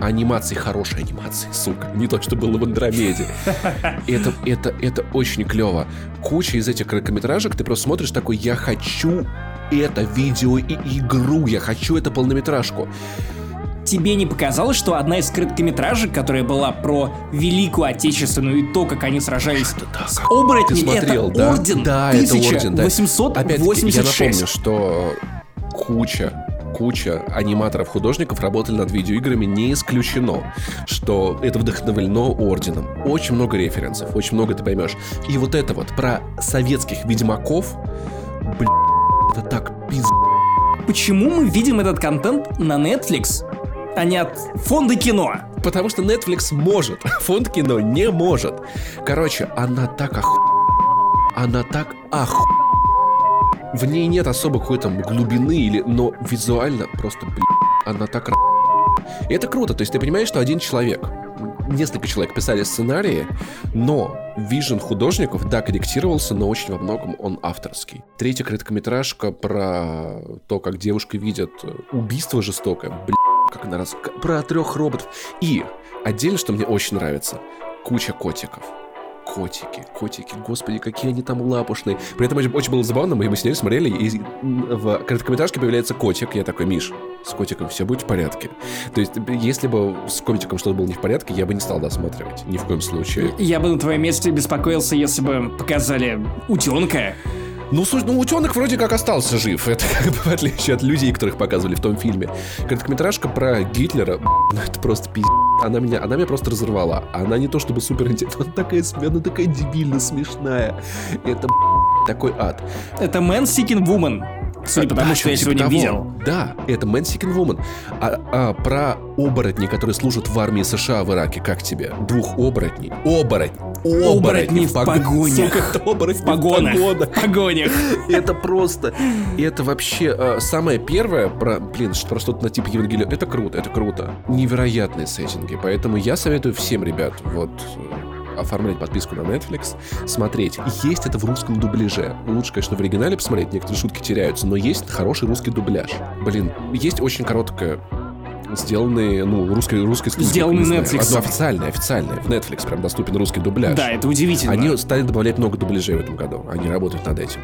анимации, хорошей анимации, сука. Не то, что было в Андромеде. Это, это, это очень клево. Куча из этих короткометражек, ты просто смотришь такой, я хочу это видео и игру, я хочу это полнометражку тебе не показалось, что одна из короткометражек, которая была про Великую Отечественную и то, как они сражались да, с оборотнями, смотрел, это да? орден Да, это орден, да. 1886. я напомню, что куча куча аниматоров-художников работали над видеоиграми, не исключено, что это вдохновлено орденом. Очень много референсов, очень много ты поймешь. И вот это вот про советских ведьмаков, блин, это так пиз... Почему мы видим этот контент на Netflix, а не от фонда кино? Потому что Netflix может, фонд кино не может. Короче, она так оху... Она так оху... В ней нет особо какой-то глубины, или, но визуально просто, блин, она так И это круто, то есть ты понимаешь, что один человек, несколько человек писали сценарии, но вижен художников, да, корректировался, но очень во многом он авторский. Третья короткометражка про то, как девушка видит убийство жестокое, блин, как она раз... Про трех роботов. И отдельно, что мне очень нравится, куча котиков котики, котики, господи, какие они там лапушные. При этом очень было забавно, мы, мы сидели, смотрели, и в короткометражке появляется котик. Я такой, Миш, с котиком все будет в порядке. То есть, если бы с котиком что-то было не в порядке, я бы не стал досматривать. Ни в коем случае. Я бы на твоем месте беспокоился, если бы показали утенка. Ну, слушай, ну утенок вроде как остался жив. Это как бы в отличие от людей, которых показывали в том фильме. Короткометражка про Гитлера, ну это просто пиздец. Она меня, она меня просто разорвала. Она не то чтобы супер интересная, она такая, она такая дебильно смешная. Это такой ад. Это Man Seeking Woman. Судя по тому, Да, что я типа сегодня того. видел. Да, это Seeking Woman. А, а про оборотней, которые служат в армии США в Ираке, как тебе? Двух оборотней. Оборотень. Оборотни в пог- погонях. Сука, оборотни В погонах. в погонах. В погонях. Это просто... Это вообще э, самое первое про... Блин, что про что-то на типе Евангелия. Это круто, это круто. Невероятные сеттинги. Поэтому я советую всем, ребят, вот э, оформлять подписку на Netflix, смотреть. Есть это в русском дубляже. Лучше, конечно, в оригинале посмотреть, некоторые шутки теряются, но есть хороший русский дубляж. Блин, есть очень короткая сделанные, ну, русской, русской не знаю. Netflix. Одно официальное, официальное. В Netflix прям доступен русский дубляж. Да, это удивительно. Они стали добавлять много дубляжей в этом году. Они работают над этим.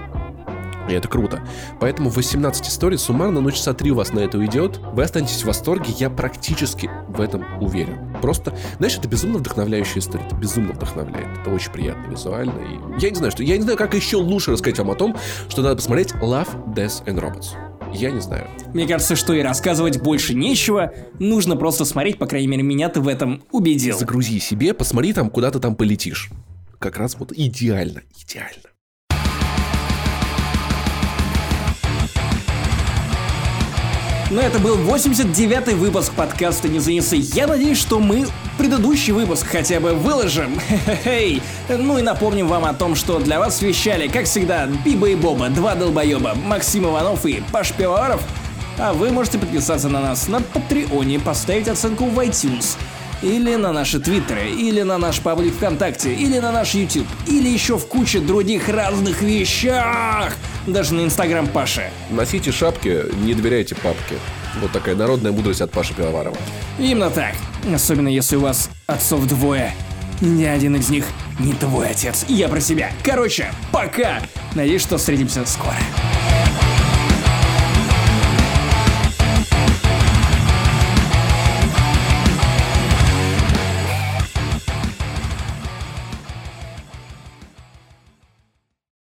И это круто. Поэтому 18 историй суммарно, ну, часа три у вас на это уйдет. Вы останетесь в восторге, я практически в этом уверен. Просто, знаешь, это безумно вдохновляющая история. Это безумно вдохновляет. Это очень приятно визуально. И я не знаю, что. Я не знаю, как еще лучше рассказать вам о том, что надо посмотреть Love, Death and Robots. Я не знаю. Мне кажется, что и рассказывать больше нечего. Нужно просто смотреть, по крайней мере, меня ты в этом убедил. Загрузи себе, посмотри там, куда ты там полетишь. Как раз вот идеально, идеально. Но это был 89-й выпуск подкаста «Не занесы». Я надеюсь, что мы предыдущий выпуск хотя бы выложим. Хе-хе-хей. Ну и напомним вам о том, что для вас вещали, как всегда, Биба и Боба, два долбоеба, Максим Иванов и Паш Пивоваров. А вы можете подписаться на нас на Патреоне, поставить оценку в iTunes. Или на наши твиттеры, или на наш паблик ВКонтакте, или на наш YouTube, или еще в куче других разных вещах. Даже на Инстаграм Паши. Носите шапки, не доверяйте папке. Вот такая народная мудрость от Паши Пивоварова. Именно так. Особенно если у вас отцов двое. Ни один из них не твой отец. Я про себя. Короче, пока. Надеюсь, что встретимся скоро.